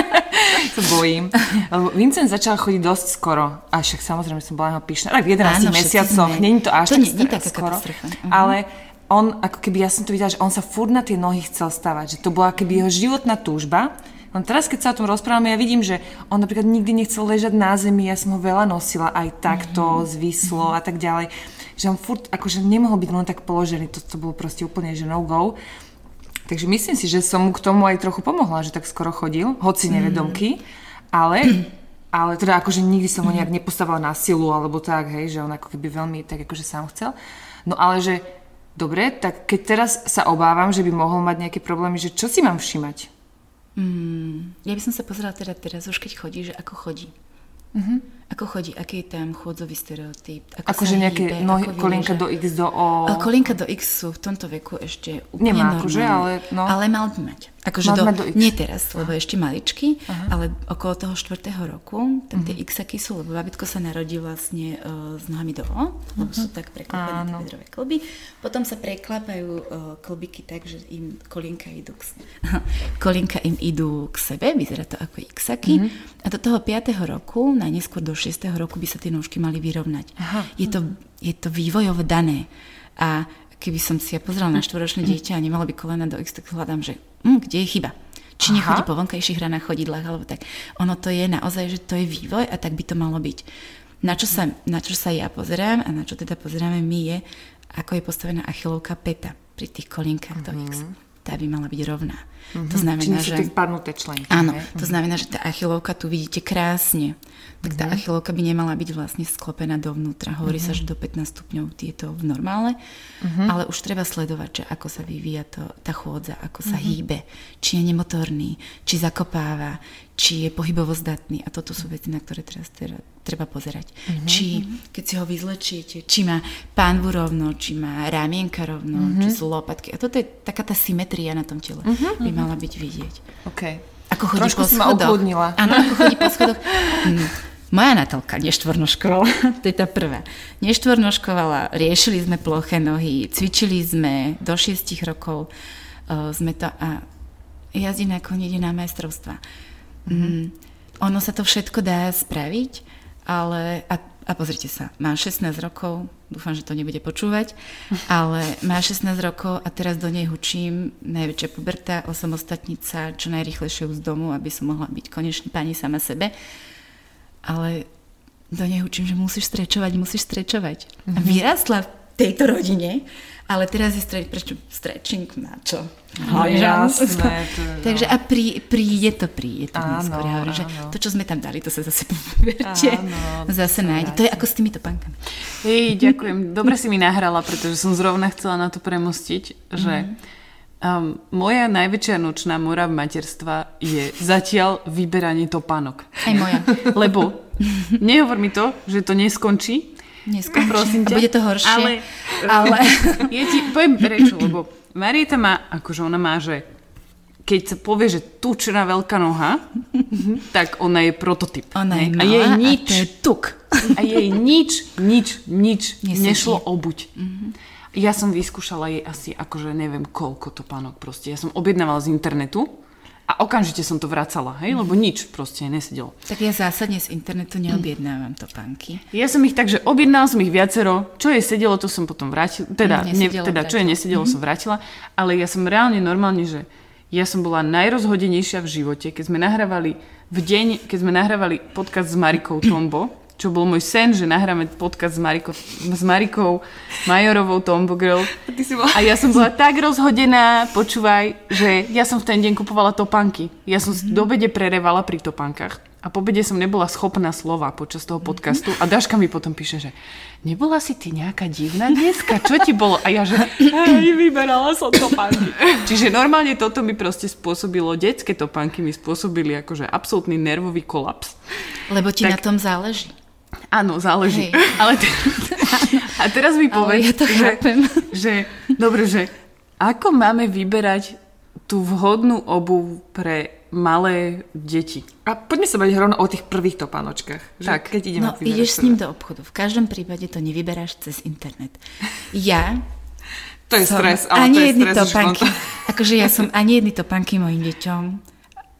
sa bojím. Lebo Vincent začal chodiť dosť skoro. A však samozrejme som bola jeho pyšná. Tak v 11 Áno, mesiacoch. Není to až to tak, nie, nie skoro. Uh-huh. Ale on, ako keby ja som to videla, že on sa furt na tie nohy chcel stavať. Že to bola keby jeho životná túžba len teraz, keď sa o tom rozprávame, ja vidím, že on napríklad nikdy nechcel ležať na zemi, ja som ho veľa nosila aj takto, mm-hmm. zvislo a tak ďalej. Že on furt akože nemohol byť len tak položený, to, to bolo proste úplne že no go. Takže myslím si, že som mu k tomu aj trochu pomohla, že tak skoro chodil, hoci mhm. nevedomky, ale ale teda akože nikdy som ho nejak nepostavila na silu alebo tak, hej, že on ako keby veľmi tak akože sám chcel. No ale že dobre, tak keď teraz sa obávam, že by mohol mať nejaké problémy, že čo si mám všimať? Mm, ja by som sa pozerala teda teraz už keď chodí, že ako chodí. Uh-huh. Ako chodí, aký je tam chôdzový stereotyp? Ako akože nejaké nohy, kolienka do X, do O... Kolienka do X sú v tomto veku ešte úplne Nemá, akože, ale... No. Ale mal by mať. Akože do, do nie teraz, lebo ešte maličky, Aha. ale okolo toho štvrtého roku, tam tie uh-huh. x sú, lebo babitko sa narodí vlastne uh, s nohami do O, lebo uh-huh. sú tak preklopené tie bedrové klby. Potom sa preklapajú uh, klbiky tak, že im kolienka idú k, kolienka im idú k sebe, vyzerá to ako x uh-huh. A do toho 5. roku, najneskôr do 6. roku by sa tie nôžky mali vyrovnať. Aha. Je, to, je to vývojové dané. A keby som si ja pozrela na štvoročné dieťa a nemalo by kolena do X, tak hľadám, že hm, kde je chyba. Či nechodí po vonkajších ranách chodidlách, alebo tak. Ono to je naozaj, že to je vývoj a tak by to malo byť. Na čo sa, na čo sa ja pozerám a na čo teda pozeráme my je, ako je postavená achilovka peta pri tých kolienkach mm-hmm. do X. Mhm. Tá by mala byť rovná. Mm-hmm. To znamená, Čiže že... tie členky. Áno, ne? to znamená, že tá achilovka tu vidíte krásne tak tá mhm. achilovka by nemala byť vlastne sklopená dovnútra. Hovorí uh-huh. sa, že do 15 stupňov je to v normále, uh-huh. ale už treba sledovať, že ako sa vyvíja to, tá chôdza, ako sa uh-huh. hýbe, či je nemotorný, či zakopáva, či je pohybovo zdatný. A toto sú veci, na ktoré teraz teda, treba pozerať. Uh-huh. Či, keď si ho vyzlečiete, či má pánvu rovno, či má rámienka rovno, uh-huh. či sú lopatky. A toto je taká tá symetria na tom tele, by mala byť vidieť. Okay. Ako chodí Trošku po si ma Áno, ako chodí po schodoch. Mm. Moja Natálka neštvornoškovala, to je tá prvá. Neštvornoškovala, riešili sme ploché nohy, cvičili sme do šiestich rokov, uh, sme to a jazdí na koni ide na majstrovstva. Mm-hmm. Mm, ono sa to všetko dá spraviť, ale a, a pozrite sa, má 16 rokov, dúfam, že to nebude počúvať, ale má 16 rokov a teraz do nej hučím najväčšia puberta, osamostatniť sa čo najrychlejšie z domu, aby som mohla byť konečne pani sama sebe ale do nej učím, že musíš strečovať, musíš strečovať. Mm-hmm. A mhm. vyrastla tejto rodine, ale teraz je streč, prečo stretching na čo? No, jasné. To, no. Takže a prí, príde to, príde to áno, neskôr. Hovorím, že to, čo sme tam dali, to sa zase poverte, zase nájde. To je ako s tými topánkami. Hej, ďakujem. Dobre si mi nahrala, pretože som zrovna chcela na to premostiť, že mm-hmm Um, moja najväčšia nočná mora v materstva je zatiaľ vyberanie topánok. Aj moja. Lebo nehovor mi to, že to neskončí. Neskončí. Prosím ťa. bude to horšie. Ale, ale je ti, poviem prečo, lebo Marieta má, akože ona má, že keď sa povie, že tučná veľká noha, tak ona je prototyp. Ona je a jej nič, a to je tuk. A jej nič, nič, nič nešlo obuť. Mm-hmm. Ja som vyskúšala jej asi akože neviem koľko topánok proste. Ja som objednávala z internetu a okamžite som to vracala, hej, lebo nič proste nesedelo. Tak ja zásadne z internetu neobjednávam topánky. Ja som ich takže objednala som ich viacero, čo jej sedelo, to som potom vrátila, teda, ne, teda čo jej nesedelo, mm-hmm. som vrátila, ale ja som reálne normálne, že ja som bola najrozhodenejšia v živote, keď sme nahrávali v deň, keď sme nahrávali podcast s Marikou Tombo, čo bol môj sen, že nahráme podcast s, Mariko, s Marikou Majorovou Tombo Girl. A ja som bola tak rozhodená, počúvaj, že ja som v ten deň kupovala topánky. Ja som mm-hmm. do bede prerevala pri topánkach. A po bede som nebola schopná slova počas toho podcastu. A Daška mi potom píše, že nebola si ty nejaká divná dneska? Čo ti bolo? A ja, že hej, vyberala som topánky. Čiže normálne toto mi proste spôsobilo, detské topánky mi spôsobili akože absolútny nervový kolaps. Lebo ti tak, na tom záleží. Áno, záleží. Hej. Ale te, a teraz mi povedz, ja to že, že, dobre, že ako máme vyberať tú vhodnú obu pre malé deti. A poďme sa baviť rovno o tých prvých topánočkách. Že tak. Keď ideme no, ideš s ním do obchodu. V každom prípade to nevyberáš cez internet. Ja to je som stres, ale ani to je jedny stres, topánky, akože ja som ani jedny topánky mojim deťom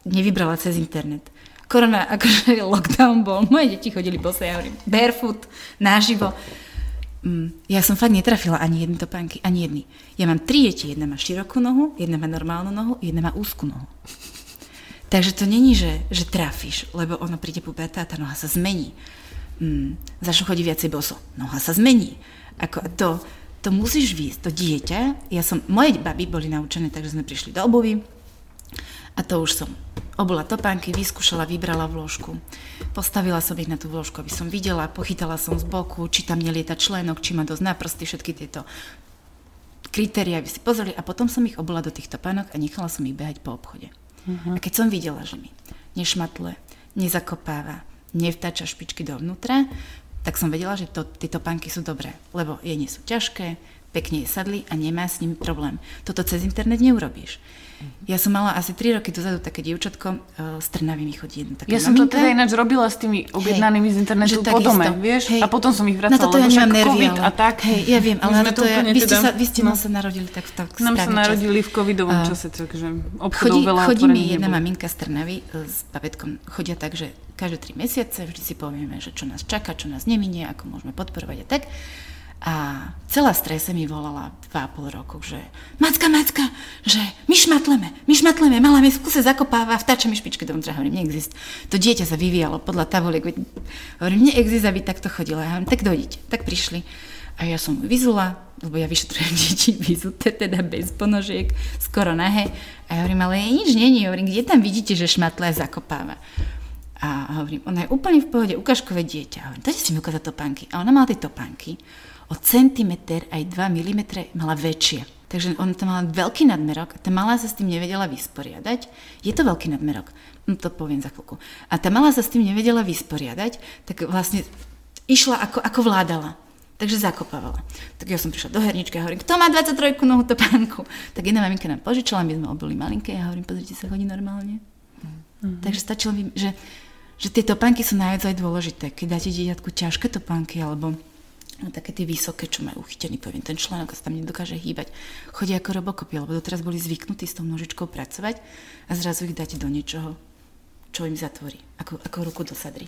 nevybrala cez internet. Korona, akože lockdown bol, moje deti chodili bose, ja hovorím, barefoot, naživo. Mm, ja som fakt netrafila ani jedny topánky, ani jedny. Ja mám tri deti, jedna má širokú nohu, jedna má normálnu nohu, jedna má úzku nohu. Takže to není, že, že trafíš, lebo ono príde puberta a tá noha sa zmení. Mm, začnú chodiť viacej boso. Noha sa zmení. Ako to, to musíš výjsť, to dieťa. Ja som, moje baby boli naučené, takže sme prišli do obuvy a to už som obula topánky, vyskúšala, vybrala vložku. Postavila som ich na tú vložku, aby som videla, pochytala som z boku, či tam nelieta členok, či má dosť náprsty, všetky tieto kritéria, aby si pozreli a potom som ich obula do týchto pánok a nechala som ich behať po obchode. Uh-huh. A keď som videla, že mi nešmatle, nezakopáva, nevtáča špičky dovnútra, tak som vedela, že to, tieto pánky sú dobré, lebo je nie sú ťažké, pekne sadli a nemá s nimi problém. Toto cez internet neurobíš. Ja som mala asi 3 roky dozadu také dievčatko, uh, s Trnavy mi chodí jedna taká Ja som to teda ináč robila s tými objednanými hej, z internetu po dome, vieš? Hej, a potom som ich vracala, na toto ja nemám nervy, COVID a tak. Hej, ja viem, ale na to, ja, vy, ste teda, sa, vy ste no. sa narodili tak, tak Nám sa narodili čas. v covidovom uh, čase, takže obchodov chodí, veľa Chodí mi jedna nebolo. maminka z Trnavy uh, s babetkom, chodia tak, že každé 3 mesiace vždy si povieme, že čo nás čaká, čo nás neminie, ako môžeme podporovať a tak. A celá strese mi volala 2,5 roku, že Macka, Macka, že my šmatleme, my šmatleme, malá mi v kuse zakopáva, vtáča mi špičky dovnútra, hovorím, neexist. To dieťa sa vyvíjalo podľa tabulek, hovorím, neexist, aby takto chodila. Ja hovorím, tak dojdite. Tak prišli. A ja som vyzula, lebo ja vyšetrujem deti vyzuté, teda bez ponožiek, skoro nahé. A ja hovorím, ale nič není, hovorím, kde tam vidíte, že šmatle zakopáva. A hovorím, ona je úplne v pohode, ukážkové dieťa. Hovorím, dajte si mi ukázať topánky. A ona mala tie topánky o centimeter aj 2 mm mala väčšie. Takže on tam mala veľký nadmerok, tá malá sa s tým nevedela vysporiadať. Je to veľký nadmerok, no to poviem za chvíľku. A tá malá sa s tým nevedela vysporiadať, tak vlastne išla ako, ako vládala. Takže zakopávala. Tak ja som prišla do herničky a hovorím, kto má 23 nohu topánku? Tak jedna maminka nám požičala, my sme obili malinké a ja hovorím, pozrite sa, chodí normálne. Mm-hmm. Takže stačilo mi, že, že tie topánky sú najviac aj dôležité. Keď dáte dieťatku ťažké topánky alebo také tie vysoké, čo majú uchytený, poviem, ten článok sa tam nedokáže hýbať. Chodia ako robokopy, lebo doteraz boli zvyknutí s tou nožičkou pracovať a zrazu ich dáte do niečoho, čo im zatvorí, ako, ako ruku do sadry.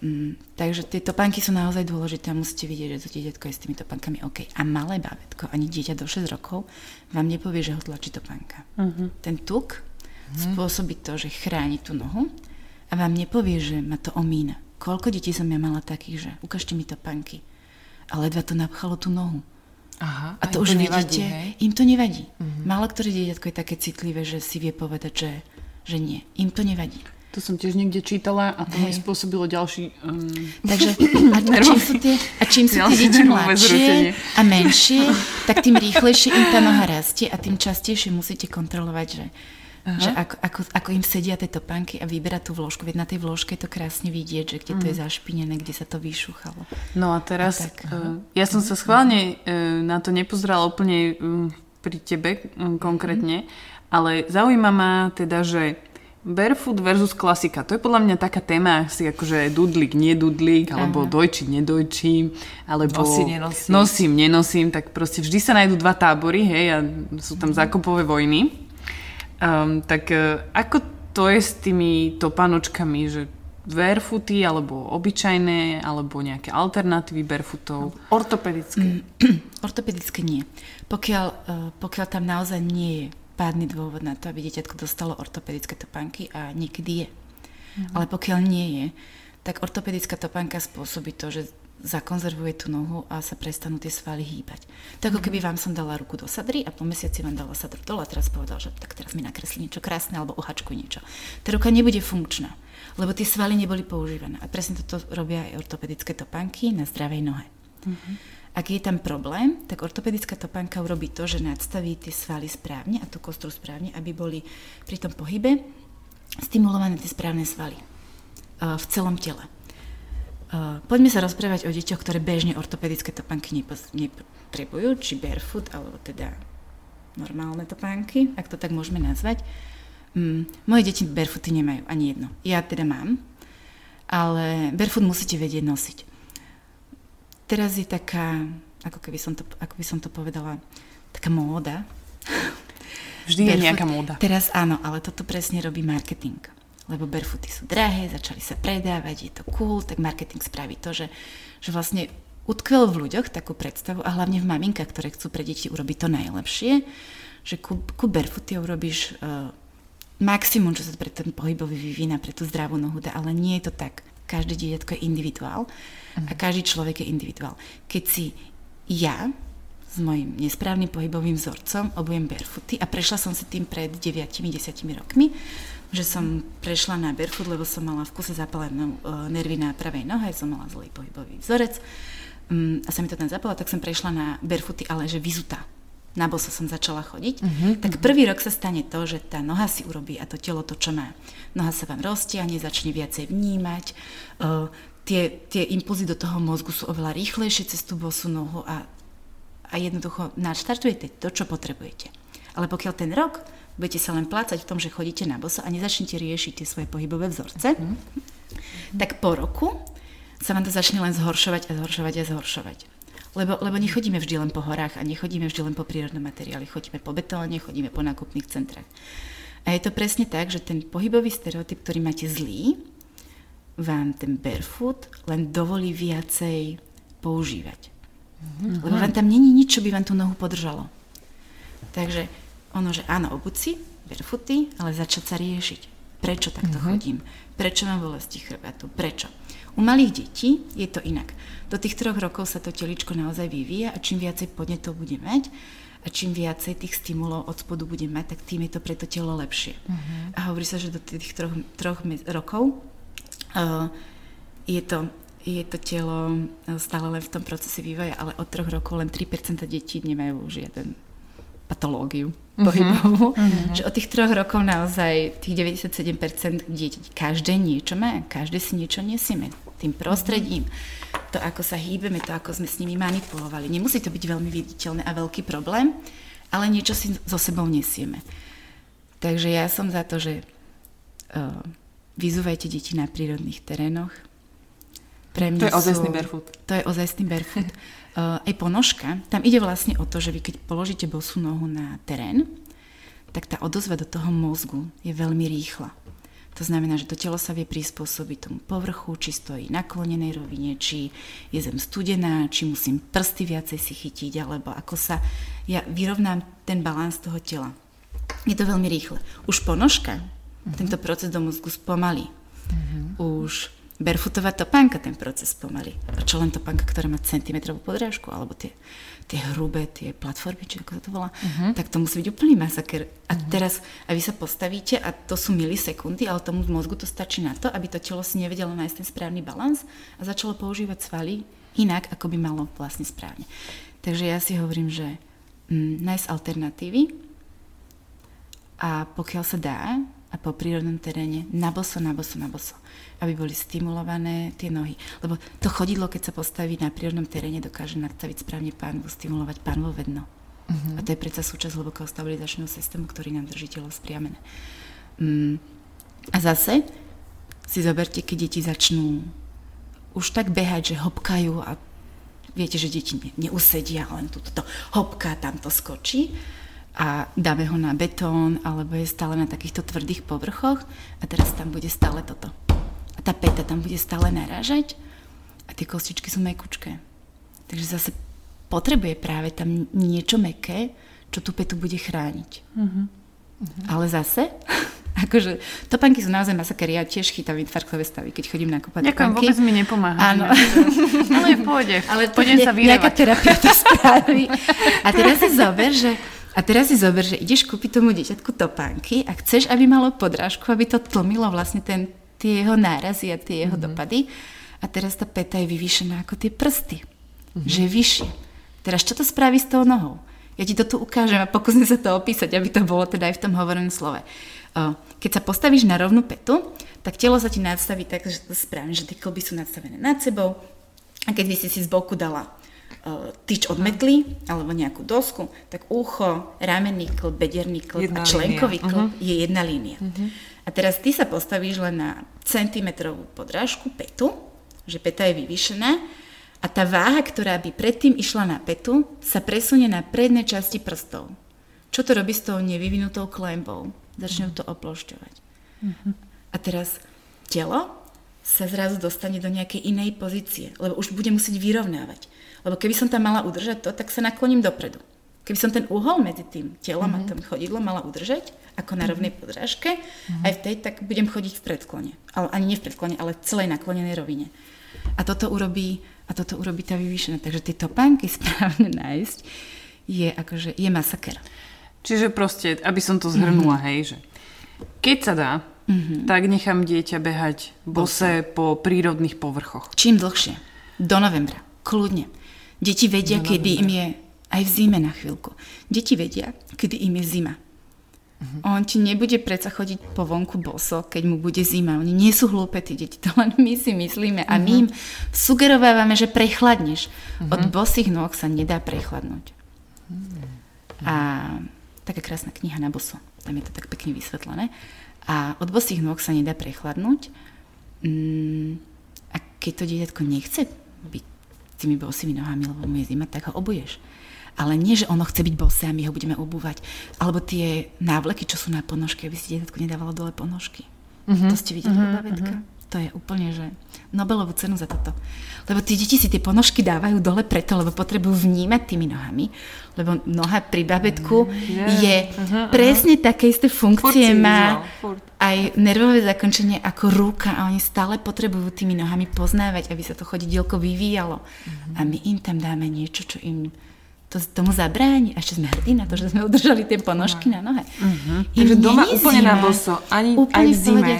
Mm, takže tie topánky sú naozaj dôležité a musíte vidieť, že to dieťatko je s tými topánkami OK. A malé bábetko, ani dieťa do 6 rokov, vám nepovie, že ho tlačí topánka. Uh-huh. Ten tuk uh-huh. spôsobí to, že chráni tú nohu a vám nepovie, že ma to omína. Koľko detí som ja mala takých, že ukážte mi topánky a ledva to napchalo tú nohu. Aha, a to už to vidíte, nevadí, im to nevadí. Uh-huh. Málo ktoré dieťatko je také citlivé, že si vie povedať, že, že nie. Im to nevadí. To som tiež niekde čítala a to mi spôsobilo ďalší... Um... Takže a, a čím sú tie, a čím sú tie deti mladšie a menšie, tak tým rýchlejšie im tá noha rastie a tým častejšie musíte kontrolovať, že Aha. Že ako, ako, ako im sedia tie topánky a vyberá tú vložku. Veď na tej vložke je to krásne vidieť, že kde mm. to je mhm. zašpinené, kde sa to vyšúchalo. No a teraz, a tak, uh, ja som sa schválne uh, na to nepozerala úplne uh, pri tebe um, konkrétne, mm. ale zaujíma ma teda, že Barefoot versus klasika. To je podľa mňa taká téma asi akože dudlík, nedudlík, alebo Aha. dojčí, nedojčím, alebo nosím, nenosím. nosím, nenosím, tak proste vždy sa nájdú dva tábory, hej, a sú tam mhm. zákopové vojny. Um, tak uh, ako to je s tými topanočkami, že barefooty, alebo obyčajné, alebo nejaké alternatívy barefootov? Ortopedické. Mm, ortopedické nie. Pokiaľ, uh, pokiaľ tam naozaj nie je pádny dôvod na to, aby dieťatko dostalo ortopedické topánky a niekedy je. Mm. Ale pokiaľ nie je, tak ortopedická topánka spôsobí to, že zakonzervuje tú nohu a sa prestanú tie svaly hýbať. Tak ako keby vám som dala ruku do sadry a po mesiaci vám dala sadru dole a teraz povedal, že tak teraz mi nakreslí niečo krásne alebo uhačku niečo. Tá ruka nebude funkčná, lebo tie svaly neboli používané. A presne toto robia aj ortopedické topánky na zdravej nohe. Mm-hmm. Ak je tam problém, tak ortopedická topánka urobí to, že nadstaví tie svaly správne a tú kostru správne, aby boli pri tom pohybe stimulované tie správne svaly uh, v celom tele. Poďme sa rozprávať o deťoch, ktoré bežne ortopedické topánky nepotrebujú, či barefoot, alebo teda normálne topánky, ak to tak môžeme nazvať. Um, moje deti barefooty nemajú, ani jedno. Ja teda mám, ale barefoot musíte vedieť nosiť. Teraz je taká, ako, keby som to, ako by som to povedala, taká móda. Vždy barefoot. je nejaká móda. Teraz áno, ale toto presne robí marketing lebo barefooty sú drahé, začali sa predávať, je to cool, tak marketing spraví to, že, že vlastne utkvel v ľuďoch takú predstavu a hlavne v maminkách, ktoré chcú pre deti urobiť to najlepšie, že ku, ku barefooty urobíš uh, maximum, čo sa pre ten pohybový vyvína, pre tú zdravú nohu dá, ale nie je to tak. Každé dieťatko je individuál a mhm. každý človek je individuál. Keď si ja s mojim nesprávnym pohybovým vzorcom obujem barefooty a prešla som si tým pred 9-10 rokmi, že som prešla na barefoot, lebo som mala v kuse zapálenú uh, nervy na pravej nohe, som mala zlý pohybový vzorec um, a sa mi to tam zapalo, tak som prešla na barefooty, ale že vyzutá. Na boso som začala chodiť. Uh-huh, tak uh-huh. prvý rok sa stane to, že tá noha si urobí a to telo to, čo má. Noha sa vám roztiahne, začne viacej vnímať, uh, tie, tie impulzy do toho mozgu sú oveľa rýchlejšie cez tú bosú nohu a, a jednoducho naštartujete to, čo potrebujete. Ale pokiaľ ten rok budete sa len plácať v tom, že chodíte na boso a nezačnete riešiť tie svoje pohybové vzorce, mm. tak po roku sa vám to začne len zhoršovať a zhoršovať a zhoršovať. Lebo, lebo nechodíme vždy len po horách a nechodíme vždy len po prírodnom materiáli, chodíme po betóne, chodíme po nákupných centrách. A je to presne tak, že ten pohybový stereotyp, ktorý máte zlý, vám ten barefoot len dovolí viacej používať. Mm-hmm. Lebo vám tam není nič, čo by vám tú nohu podržalo. Takže ono, že áno, obuť si, barefooty, ale začať sa riešiť. Prečo takto uh-huh. chodím? Prečo mám bolesti chrbatu? Prečo? U malých detí je to inak. Do tých troch rokov sa to teličko naozaj vyvíja a čím viacej podnetov bude mať a čím viacej tých stimulov od spodu bude mať, tak tým je to pre to telo lepšie. Uh-huh. A hovorí sa, že do tých troch, troch rokov uh, je to je to telo stále len v tom procese vývoja, ale od troch rokov len 3% detí nemajú žiaden patológiu. Pohybovú. Uh-huh. Že od tých troch rokov naozaj tých 97% detí každé niečo má, každé si niečo nesieme tým prostredím. To, ako sa hýbeme, to, ako sme s nimi manipulovali. Nemusí to byť veľmi viditeľné a veľký problém, ale niečo si so sebou nesieme. Takže ja som za to, že uh, vyzúvajte deti na prírodných terénoch. Pre mňa to je ozajstný barefoot. To je ozajstný barefoot. uh, aj ponožka, tam ide vlastne o to, že vy keď položíte bosú nohu na terén, tak tá odozva do toho mozgu je veľmi rýchla. To znamená, že to telo sa vie prispôsobiť tomu povrchu, či stojí na klonenej rovine, či je zem studená, či musím prsty viacej si chytiť, alebo ako sa ja vyrovnám ten balans toho tela. Je to veľmi rýchle. Už ponožka uh-huh. tento proces do mozgu spomalí. Uh-huh. Už barefootová topánka ten proces pomaly. A čo len topánka, ktorá má centimetrovú podrážku, alebo tie, tie hrubé, tie platformy, či ako to volá, uh-huh. tak to musí byť úplný masaker. A uh-huh. teraz, a vy sa postavíte a to sú milisekundy, ale tomu mozgu to stačí na to, aby to telo si nevedelo nájsť ten správny balans a začalo používať svaly inak, ako by malo vlastne správne. Takže ja si hovorím, že mm, nájsť alternatívy a pokiaľ sa dá, a po prírodnom teréne, na boso, na boso, na boso aby boli stimulované tie nohy. Lebo to chodidlo, keď sa postaví na prírodnom teréne, dokáže nastaviť správne pánvu, stimulovať pánvo vedno. Uh-huh. A to je predsa súčasť hlbokého stabilizačného systému, ktorý nám drží telo spriamené. Um, a zase si zoberte, keď deti začnú už tak behať, že hopkajú a viete, že deti ne, neusedia, len túto to hopká, tam to skočí a dáme ho na betón alebo je stále na takýchto tvrdých povrchoch a teraz tam bude stále toto a tá peta tam bude stále narážať a tie kostičky sú mekučké. Takže zase potrebuje práve tam niečo meké, čo tú petu bude chrániť. Uh-huh. Uh-huh. Ale zase, Akože topánky sú naozaj masaker. Ja tiež chytám infarktové stavy, keď chodím nakúpať Ďakujem, vôbec mi nepomáha. Áno. Ale v pohode. Ale Pôjdem sa nejaká vyrievať. terapia to spraví. A teraz si zober, že a teraz si zober, že ideš kúpiť tomu dieťatku topánky a chceš, aby malo podrážku, aby to tlmilo vlastne ten, tie jeho nárazy a tie jeho mm-hmm. dopady. A teraz tá peta je vyvýšená ako tie prsty. Mm-hmm. Že je vyššie. Teraz čo to spraví s tou nohou? Ja ti to tu ukážem a pokúsim sa to opísať, aby to bolo teda aj v tom hovorenom slove. Keď sa postavíš na rovnú petu, tak telo sa ti nadstaví tak, že to správne, že tie klby sú nadstavené nad sebou a keď by si si z boku dala tyč od metly alebo nejakú dosku, tak ucho, ramenný klb, bederný klb Jedna a členkový línia. klb je jedna línia. A teraz ty sa postavíš len na centimetrovú podrážku petu, že peta je vyvýšená a tá váha, ktorá by predtým išla na petu, sa presunie na prednej časti prstov. Čo to robí s tou nevyvinutou klembou? Začne to oplošťovať. A teraz telo sa zrazu dostane do nejakej inej pozície, lebo už bude musieť vyrovnávať. Lebo keby som tam mala udržať to, tak sa nakloním dopredu. Keby som ten uhol medzi tým telom a tým chodidlom mala udržať, ako na rovnej podrážke, aj v tej, tak budem chodiť v predklone. Ale ani nie v predklone, ale v celej naklonenej rovine. A toto urobí, a toto urobí tá vyvýšená. Takže tie topánky správne nájsť je akože, je masaker. Čiže proste, aby som to zhrnula, Mhm. hej, že keď sa dá, tak nechám dieťa behať bose po prírodných povrchoch. Čím dlhšie. Do novembra. Kľudne. Deti vedia, kedy im je aj v zime na chvíľku. Deti vedia, kedy im je zima. On ti nebude predsa chodiť po vonku boso, keď mu bude zima. Oni nie sú hlúpe, tí deti, to len my si myslíme. A my im sugerovávame, že prechladneš. Od bosých nôh sa nedá prechladnúť. A taká krásna kniha na boso. Tam je to tak pekne vysvetlené. A od bosých nôh sa nedá prechladnúť. Mm, a keď to dieťatko nechce byť tými bosými nohami, lebo mu je zima, tak ho obuješ. Ale nie, že ono chce byť bose a my ho budeme obúvať. Alebo tie návleky, čo sú na ponožky, aby si dieťatko nedávalo dole ponožky. Mm-hmm. To ste videli, mm-hmm. babetka? To je úplne, že Nobelovú cenu za toto. Lebo tie deti si tie ponožky dávajú dole preto, lebo potrebujú vnímať tými nohami. Lebo noha pri babetku je presne také isté funkcie Furt má furt. aj nervové zakončenie ako ruka a oni stále potrebujú tými nohami poznávať, aby sa to chodidielko vyvíjalo. A my im tam dáme niečo, čo im to tomu zabráni. A ešte sme hrdí na to, že sme udržali tie ponožky na nohe. Im Takže doma úplne na boso, ani- Úplne aj v v pohode.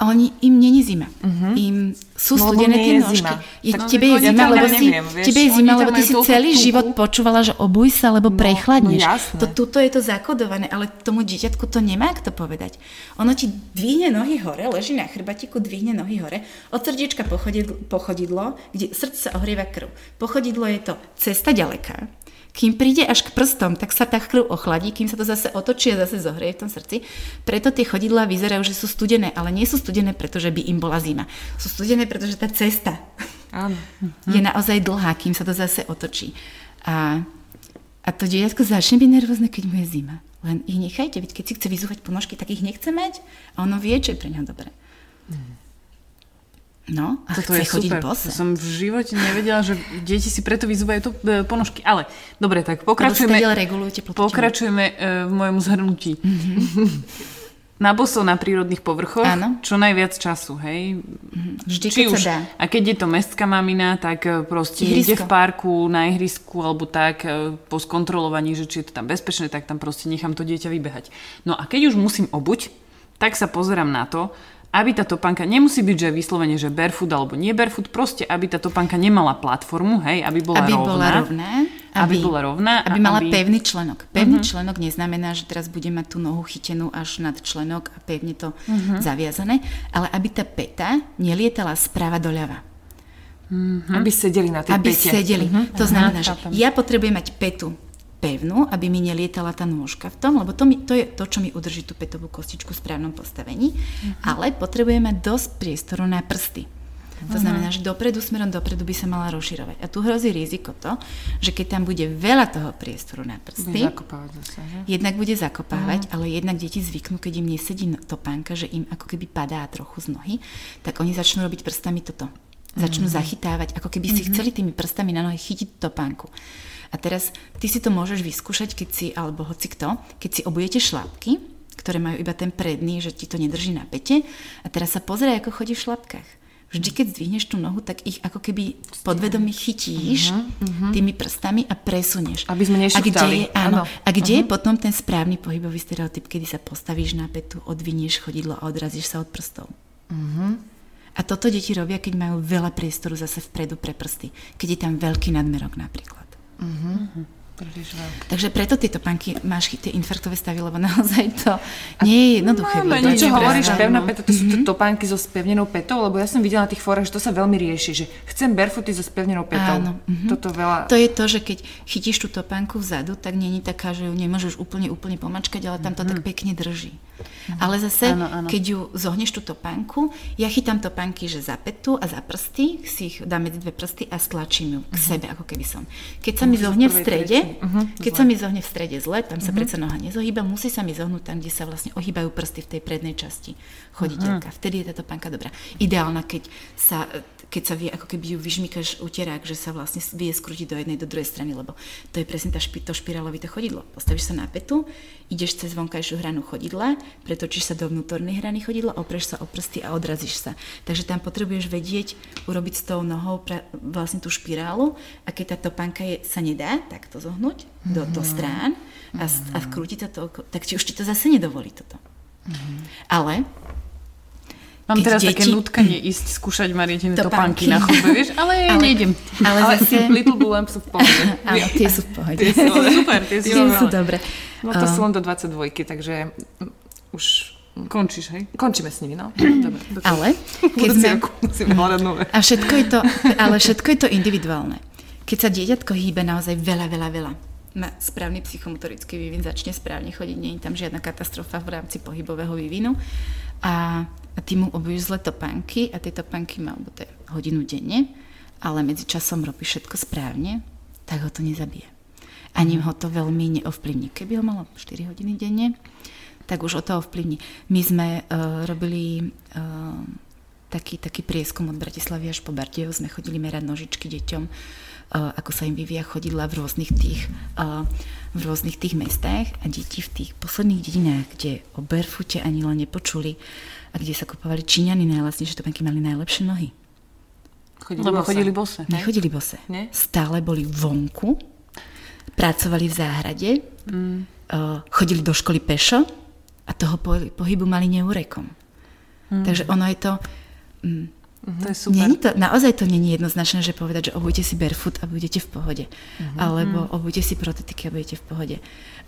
A oni, im není zima. Im sú No, studené tie nožky. zima. Je, Tak tebe je zima, lebo si, neviem, vieš. tebe je zima, lebo ty si celý tuku. život počúvala, že obuj sa, lebo prechladneš. no jasné. to, tuto je to zakodované, ale tomu dieťatku to nemá kto povedať. Ono ti dvihne nohy hore, leží na chrbatiku, dvihne nohy hore, od srdiečka po chodidlo, po chodidlo kde srdce sa ohrieva krv. Po chodidlo je to cesta ďaleká. Kým príde až k prstom, tak sa tá krv ochladí, kým sa to zase otočí a zase zohreje v tom srdci. Preto tie chodidlá vyzerajú, že sú studené, ale nie sú studené, pretože by im bola zima. Sú studené, pretože tá cesta Áno. je naozaj dlhá, kým sa to zase otočí. A, a to dieťatko začne byť nervózne, keď mu je zima. Len ich nechajte, veď keď si chce vyzúvať ponožky, tak ich nechce mať a ono vie, čo je pre neho dobré. No, a Toto chce je chodiť super. bose. Som v živote nevedela, že deti si preto vyzúvajú to e, ponožky. Ale, dobre, tak pokračujeme, pokračujeme e, v mojom zhrnutí. Na boso na prírodných povrchoch, Áno. čo najviac času, hej? Vždy, Či keď už, sa dá. a keď je to mestská mamina, tak e, proste Ihrisko. ide v parku, na ihrisku, alebo tak, po skontrolovaní, že či je to tam bezpečné, tak tam proste nechám to dieťa vybehať. No a keď už musím obuť, tak sa pozerám na to, aby tá topánka nemusí byť, že vyslovene, že barefoot alebo nie barefoot, proste aby tá topánka nemala platformu, hej, aby bola aby rovná. bola rovná. Aby bola rovná a Aby mala aby- pevný členok. Pevný uh-huh. členok neznamená, že teraz bude mať tú nohu chytenú až nad členok a pevne to uh-huh. zaviazané, ale aby tá peta nelietala sprava doľava. Aby sedeli na tej aby pete. sedeli. Mhm. To znamená, že ja potrebujem mať petu pevnú, aby mi nelietala tá nôžka v tom, lebo to, mi, to je to, čo mi udrží tú petovú kostičku v správnom postavení, Mhm. ale potrebujem mať dosť priestoru na prsty. To znamená, že dopredu, smerom dopredu by sa mala rozširovať. A tu hrozí riziko to, že keď tam bude veľa toho priestoru na Bude prsty, zakopávať zase, že? jednak bude zakopávať, ale jednak deti zvyknú, keď im nesedí topánka, že im ako keby padá trochu z nohy, tak oni začnú robiť prstami toto. Začnú zachytávať, ako keby si chceli tými prstami na nohy chytiť topánku. A teraz ty si to môžeš vyskúšať, keď si, alebo hoci kto, keď si obujete šlápky, ktoré majú iba ten predný, že ti to nedrží na pete. A teraz sa pozrie, ako chodí v šlapkách. Vždy, keď zdvihneš tú nohu, tak ich ako keby podvedomí chytíš uh-huh, uh-huh. tými prstami a presunieš. Aby sme a kde je, áno, áno. a kde uh-huh. je potom ten správny pohybový stereotyp, kedy sa postavíš na petu, odvinieš chodidlo a odrazíš sa od prstov. Uh-huh. A toto deti robia, keď majú veľa priestoru zase vpredu pre prsty. Keď je tam veľký nadmerok napríklad. Uh-huh. Takže preto tieto panky máš tie infarktové stavy, lebo naozaj to nie je jednoduché. Máme niečo hovoríš, pevná peta, to sú to topánky so spevnenou petou, lebo ja som videla na tých fórach, že to sa veľmi rieši, že chcem barefooty so spevnenou petou. Áno. Mm-hmm. Toto veľa... To je to, že keď chytíš tú topánku vzadu, tak není taká, že ju nemôžeš úplne, úplne pomačkať, ale tam to mm-hmm. tak pekne drží. Mm-hmm. Ale zase, áno, áno. keď ju zohneš tú topánku, ja chytám topánky, že za petu a za prsty, si ich dám medzi dve prsty a stlačím ju k mm-hmm. sebe, ako keby som. Keď sa mi zohne v strede, Uh-huh, Keď zle. sa mi zohne v strede zle, tam sa uh-huh. predsa noha nezohýba, musí sa mi zohnúť tam, kde sa vlastne ohýbajú prsty v tej prednej časti choditeľka. Uh-huh. Vtedy je táto pánka dobrá. Ideálna, keď sa, keď sa vie, ako keby ju vyžmýkaš uterák, že sa vlastne vie skrútiť do jednej, do druhej strany, lebo to je presne tá špi, to špirálovité chodidlo. Postavíš sa na petu, ideš cez vonkajšiu hranu chodidla, pretočíš sa do vnútornej hrany chodidla, opreš sa o prsty a odrazíš sa. Takže tam potrebuješ vedieť, urobiť s tou nohou pra, vlastne tú špirálu a keď táto pánka je, sa nedá takto zohnúť mm-hmm. do, do strán a, mm-hmm. a vkrútiť to toľko, tak ti už ti to zase nedovolí toto. Mm-hmm. Ale Mám teraz deti... také nutkanie ísť skúšať Marietine topánky na chodbe, vieš, ale, ale nejdem. Ale, ale zase... Little Blue Lamp sú v pohode. Áno, tie sú v pohode. tie sú, super, tie sú, tie sú dobre. No to uh... sú len do 22, takže už Končíš, hej? Končíme s nimi, no. Dobre, ale, keď sme... musíme hľadať nové. A všetko je to, ale všetko je to individuálne. Keď sa dieťatko hýbe naozaj veľa, veľa, veľa, má správny psychomotorický vývin, začne správne chodiť, nie je tam žiadna katastrofa v rámci pohybového vývinu a a ty mu obuješ zle topánky a tie topánky má, alebo to je hodinu denne, ale medzi časom robí všetko správne, tak ho to nezabije. Ani ho to veľmi neovplyvní. Keby ho malo 4 hodiny denne, tak už o to ovplyvní. My sme uh, robili uh, taký, taký prieskum od Bratislavy až po Bardejov, sme chodili merať nožičky deťom, ako sa im vyvíja chodidla v rôznych tých, uh, v rôznych tých mestách a deti v tých posledných dedinách, kde o barefoote ani len nepočuli, a kde sa kupovali Číňany najlasnejšie topenky, mali najlepšie nohy. Chodili Lebo bose. chodili bose. Nechodili bose. Nie? Stále boli vonku, pracovali v záhrade, mm. uh, chodili do školy pešo a toho pohybu mali neurekom. Mm. Takže ono je to... Mm, Mm-hmm. To je super. Není to, naozaj to není jednoznačné, že povedať, že obujte si barefoot a budete v pohode. Mm-hmm. Alebo obujte si protetiky a budete v pohode.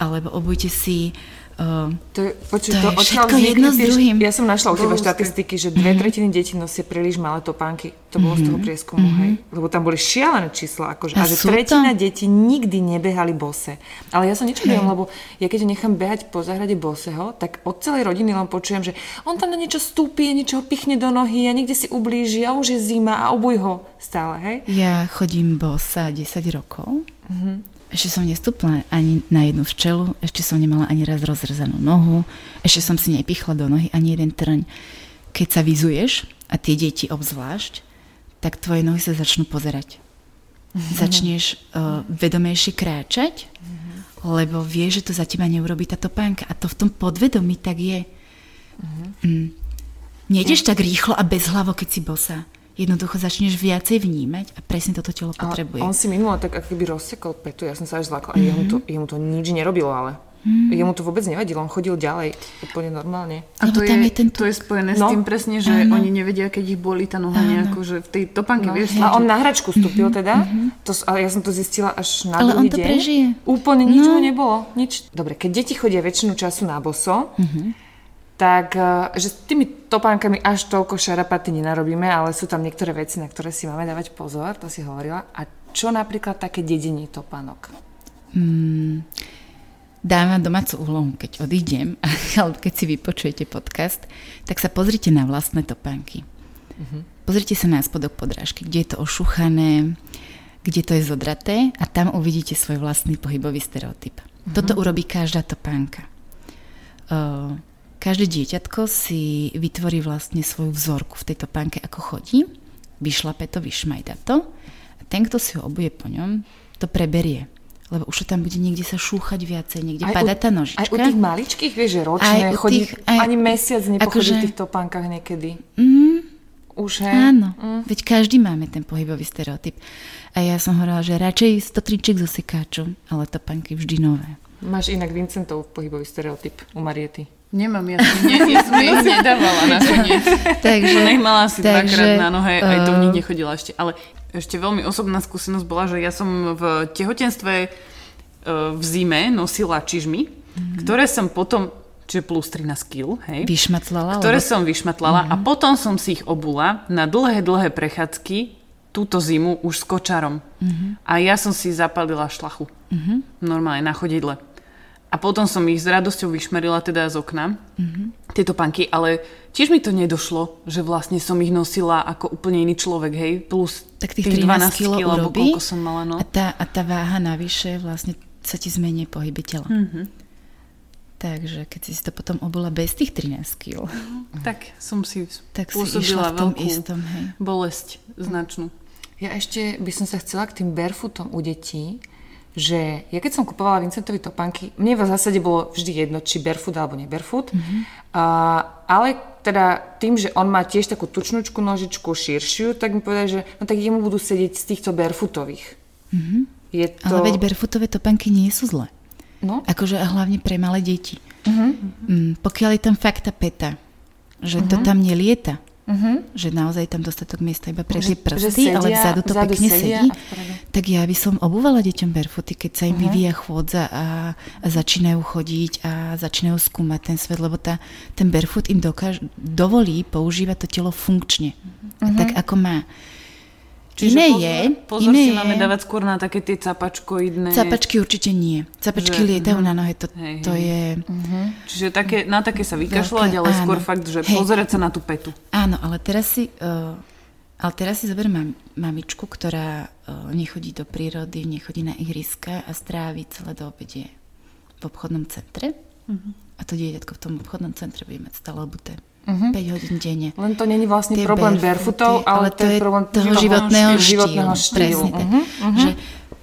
Alebo obujte si Uh, to je, počuť, to, to je všetko jedno s druhým. Ja som našla u teba štatistiky, že dve mm-hmm. tretiny detí nosia príliš malé topánky. To bolo mm-hmm. z toho mhm. prieskumu, mm-hmm. hej? Lebo tam boli šialené čísla. Akože, a, a že tretina to? detí nikdy nebehali bose. Ale ja sa niečo hey. lebo ja keď nechám behať po záhrade boseho, tak od celej rodiny len počujem, že on tam na niečo stúpi, niečo pichne do nohy a niekde si ublíži a už je zima a obuj ho stále, hej? Ja chodím bosa 10 rokov. Mm-hmm. Ešte som nestúpla ani na jednu včelu, ešte som nemala ani raz rozrezanú nohu, ešte som si nepichla do nohy ani jeden trň. Keď sa vyzuješ, a tie deti obzvlášť, tak tvoje nohy sa začnú pozerať. Mm-hmm. Začneš uh, vedomejšie kráčať, mm-hmm. lebo vieš, že to za teba neurobi táto pánka. A to v tom podvedomí tak je. Mm-hmm. Mm. Nejdeš tak rýchlo a bezhlavo, keď si bosa jednoducho začneš viacej vnímať a presne toto telo potrebuje. A on si minule tak ako keby rozsekol petu, ja som sa až zlákla. Mm-hmm. A jemu to, mhm. jemu to nič nerobilo, ale Mm. Jemu to vôbec nevadilo, on chodil ďalej úplne normálne. A to je, je, ten to je spojené no. s tým presne, že ano. oni nevedia, keď ich boli tá noha nejako, že v tej topánke, no. vieš. A on na hračku vstúpil mm-hmm. teda, mm-hmm. To, ale ja som to zistila až na ale druhý on to deň. prežije. Úplne nič no. mu nebolo. Nič. Dobre, keď deti chodia väčšinu času na boso, mm-hmm tak eh, že s tými topánkami až toľko šarapaty nenarobíme, ale sú tam niektoré veci, na ktoré si máme dávať pozor, to si hovorila. A čo napríklad také dedenie topánok? Hmm, dávam domácu úlohu, keď odídem, alebo keď si vypočujete podcast, tak sa pozrite na vlastné topánky. Uh-huh. Pozrite sa na spodok podrážky, kde je to ošuchané, kde to je zodraté a tam uvidíte svoj vlastný pohybový stereotyp. Uh-huh. Toto urobí každá topánka. Uh, Každé dieťatko si vytvorí vlastne svoju vzorku v tejto pánke, ako chodí, vyšlape to, vyšmajda to a ten, kto si ho obuje po ňom, to preberie. lebo už tam bude niekde sa šúchať viacej, niekde Aj padá tá nožička. Aj u tých maličkých, vieš, že ročne Aj chodí, tých- aj- ani mesiac nepochodí akože- v tých topánkach niekedy. Mm, Už, hej? áno, veď každý máme ten pohybový stereotyp. A ja som hovorila, že radšej 100 tričiek zo sekáču, ale topánky vždy nové. Máš inak Vincentov pohybový stereotyp u Mariety. Nemám, ja ne, ja som ich nedávala nakoniec. Takže, Nech mala asi dvakrát takže, na nohe, aj to v eh, nich nechodila ešte. Ale ešte veľmi osobná skúsenosť bola, že ja som v tehotenstve eh, v zime nosila čižmy, Mhm. ktoré som potom, čiže plus 13 kg, hej, Vyšmatlala? ktoré lebo- som vyšmatlala a Mhm. potom som si ich obula na dlhé, dlhé prechádzky túto zimu už s kočarom. Mhm. A ja som si zapalila šlachu. Normálne na chodidle. A potom som ich s radosťou vyšmerila teda z okna, Mhm. tieto panky, ale tiež mi to nedošlo, že vlastne som ich nosila ako úplne iný človek, hej, plus tak tých 13 kg kg, alebo urobí koľko som mala, no. a, tá, a tá váha navyše vlastne sa ti zmení pohyby tela. Mhm. Takže keď si si to potom obula bez tých 13 kg, Tak som si tak si spôsobila išla v tom veľkú istom, hej. bolesť značnú. Ja ešte by som sa chcela k tým barefootom u detí, že ja keď som kupovala Vincentovi topánky, mne v zásade bolo vždy jedno, či barefoot alebo nie barefoot, mm-hmm. a, ale teda tým, že on má tiež takú tučnúčku nožičku širšiu, tak mi povedali, že no tak jemu budú sedieť z týchto barefootových. Mm-hmm. Je to... Ale veď barefootové topánky nie sú zlé. No, Akože a hlavne pre malé deti. Mm, pokiaľ je tam fakt tá peta, že to tam nelieta, že naozaj tam dostatok miesta iba pre tie prsty, sedia, ale vzadu to vzadu pekne sedí, tak ja by som obúvala deťom barefooty, keď sa im vyvíja chôdza a, a začínajú chodiť a začínajú skúmať ten svet, lebo tá, ten barefoot im dokáž, dovolí používať to telo funkčne. A tak ako má. Iné pozor, je, pozor iné si je, máme dávať skôr na také tie capačkoidné. Capačky určite nie. Capačky Že- lietajú na nohe, to, Hej, to hej. je... Čiže také, na také sa vykašľať, ale áno. skôr fakt, že Hej. pozerať sa na tú petu. Áno, ale teraz si, uh, ale teraz si zober mam, mamičku, ktorá uh, nechodí do prírody, nechodí na ihriska a strávi celé do obede v obchodnom centre. Mhm. A to dieťatko v tom obchodnom centre bude mať stále obuté 5 hodín denne. len to není vlastne Tie problém barefootov, ale, to je problém toho životného štýlu. životného štýlu. Presne tak. Mhm, mhm. Že,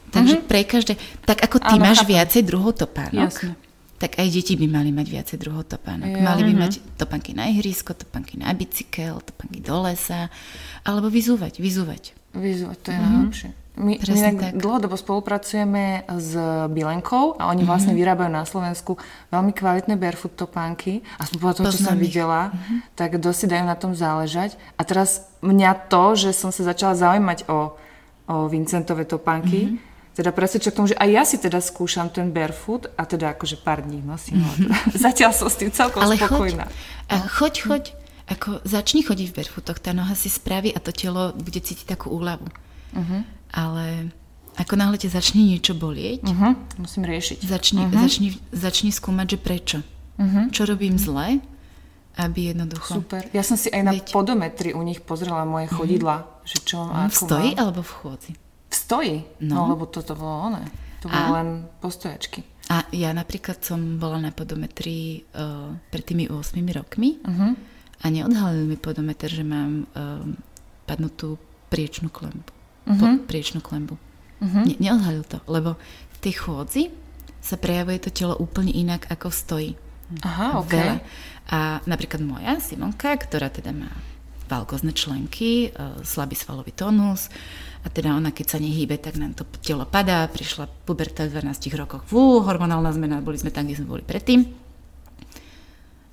takže pre každé, tak ako ty Áno, máš chápem. viacej druhov topánok, Jasne. tak aj deti by mali mať viacej druhov topánok. Jo. Mali by mať topánky na ihrisko, topánky na bicykel, topánky do lesa, alebo vyzúvať, vyzúvať. Vyzvať, to je najlepšie. My, my Presne inak tak. dlhodobo spolupracujeme s Bilenkou a oni vlastne vyrábajú na Slovensku veľmi kvalitné barefoot topánky. Aspoň podľa toho, čo som ich. videla, tak dosť dajú na tom záležať. A teraz mňa to, že som sa začala zaujímať o, o Vincentové topánky, teda presvedčia k tomu, že aj ja si teda skúšam ten barefoot a teda akože pár dní nosím. ale teda Zatiaľ som s tým celkom Ale spokojná. choď, a choď, choď, ako začni chodiť v barefootoch, tá noha si spraví a to telo bude cítiť takú úľavu. Ale ako náhle ťa začne niečo bolieť, Uh-huh. Musím riešiť. začni, začni, začni skúmať, že prečo. Čo robím zle, aby jednoducho... Super. Ja som si aj na Veď- podometri u nich pozrela moje chodidla, že čo mám, V ako stoji mám. alebo v chôdzi? V stoji? No. No. lebo toto bolo oné. To A? bolo len postojačky. A ja napríklad som bola na podometri uh, pred tými 8 rokmi Uh-huh. a neodhalil mi podometer, že mám uh, padnutú priečnú klembu. Po, priečnú klembu. Uh-huh. Ne, neodhalil to, lebo v tej chôdzi sa prejavuje to telo úplne inak ako v stoji. Aha, ok. Veľa. A napríklad moja Simonka, ktorá teda má valgozne členky, e, slabý svalový tónus a teda ona keď sa nehýbe, tak nám to telo padá, prišla puberta v 12 rokoch, fú, hormonálna zmena, boli sme tam, kde sme boli predtým.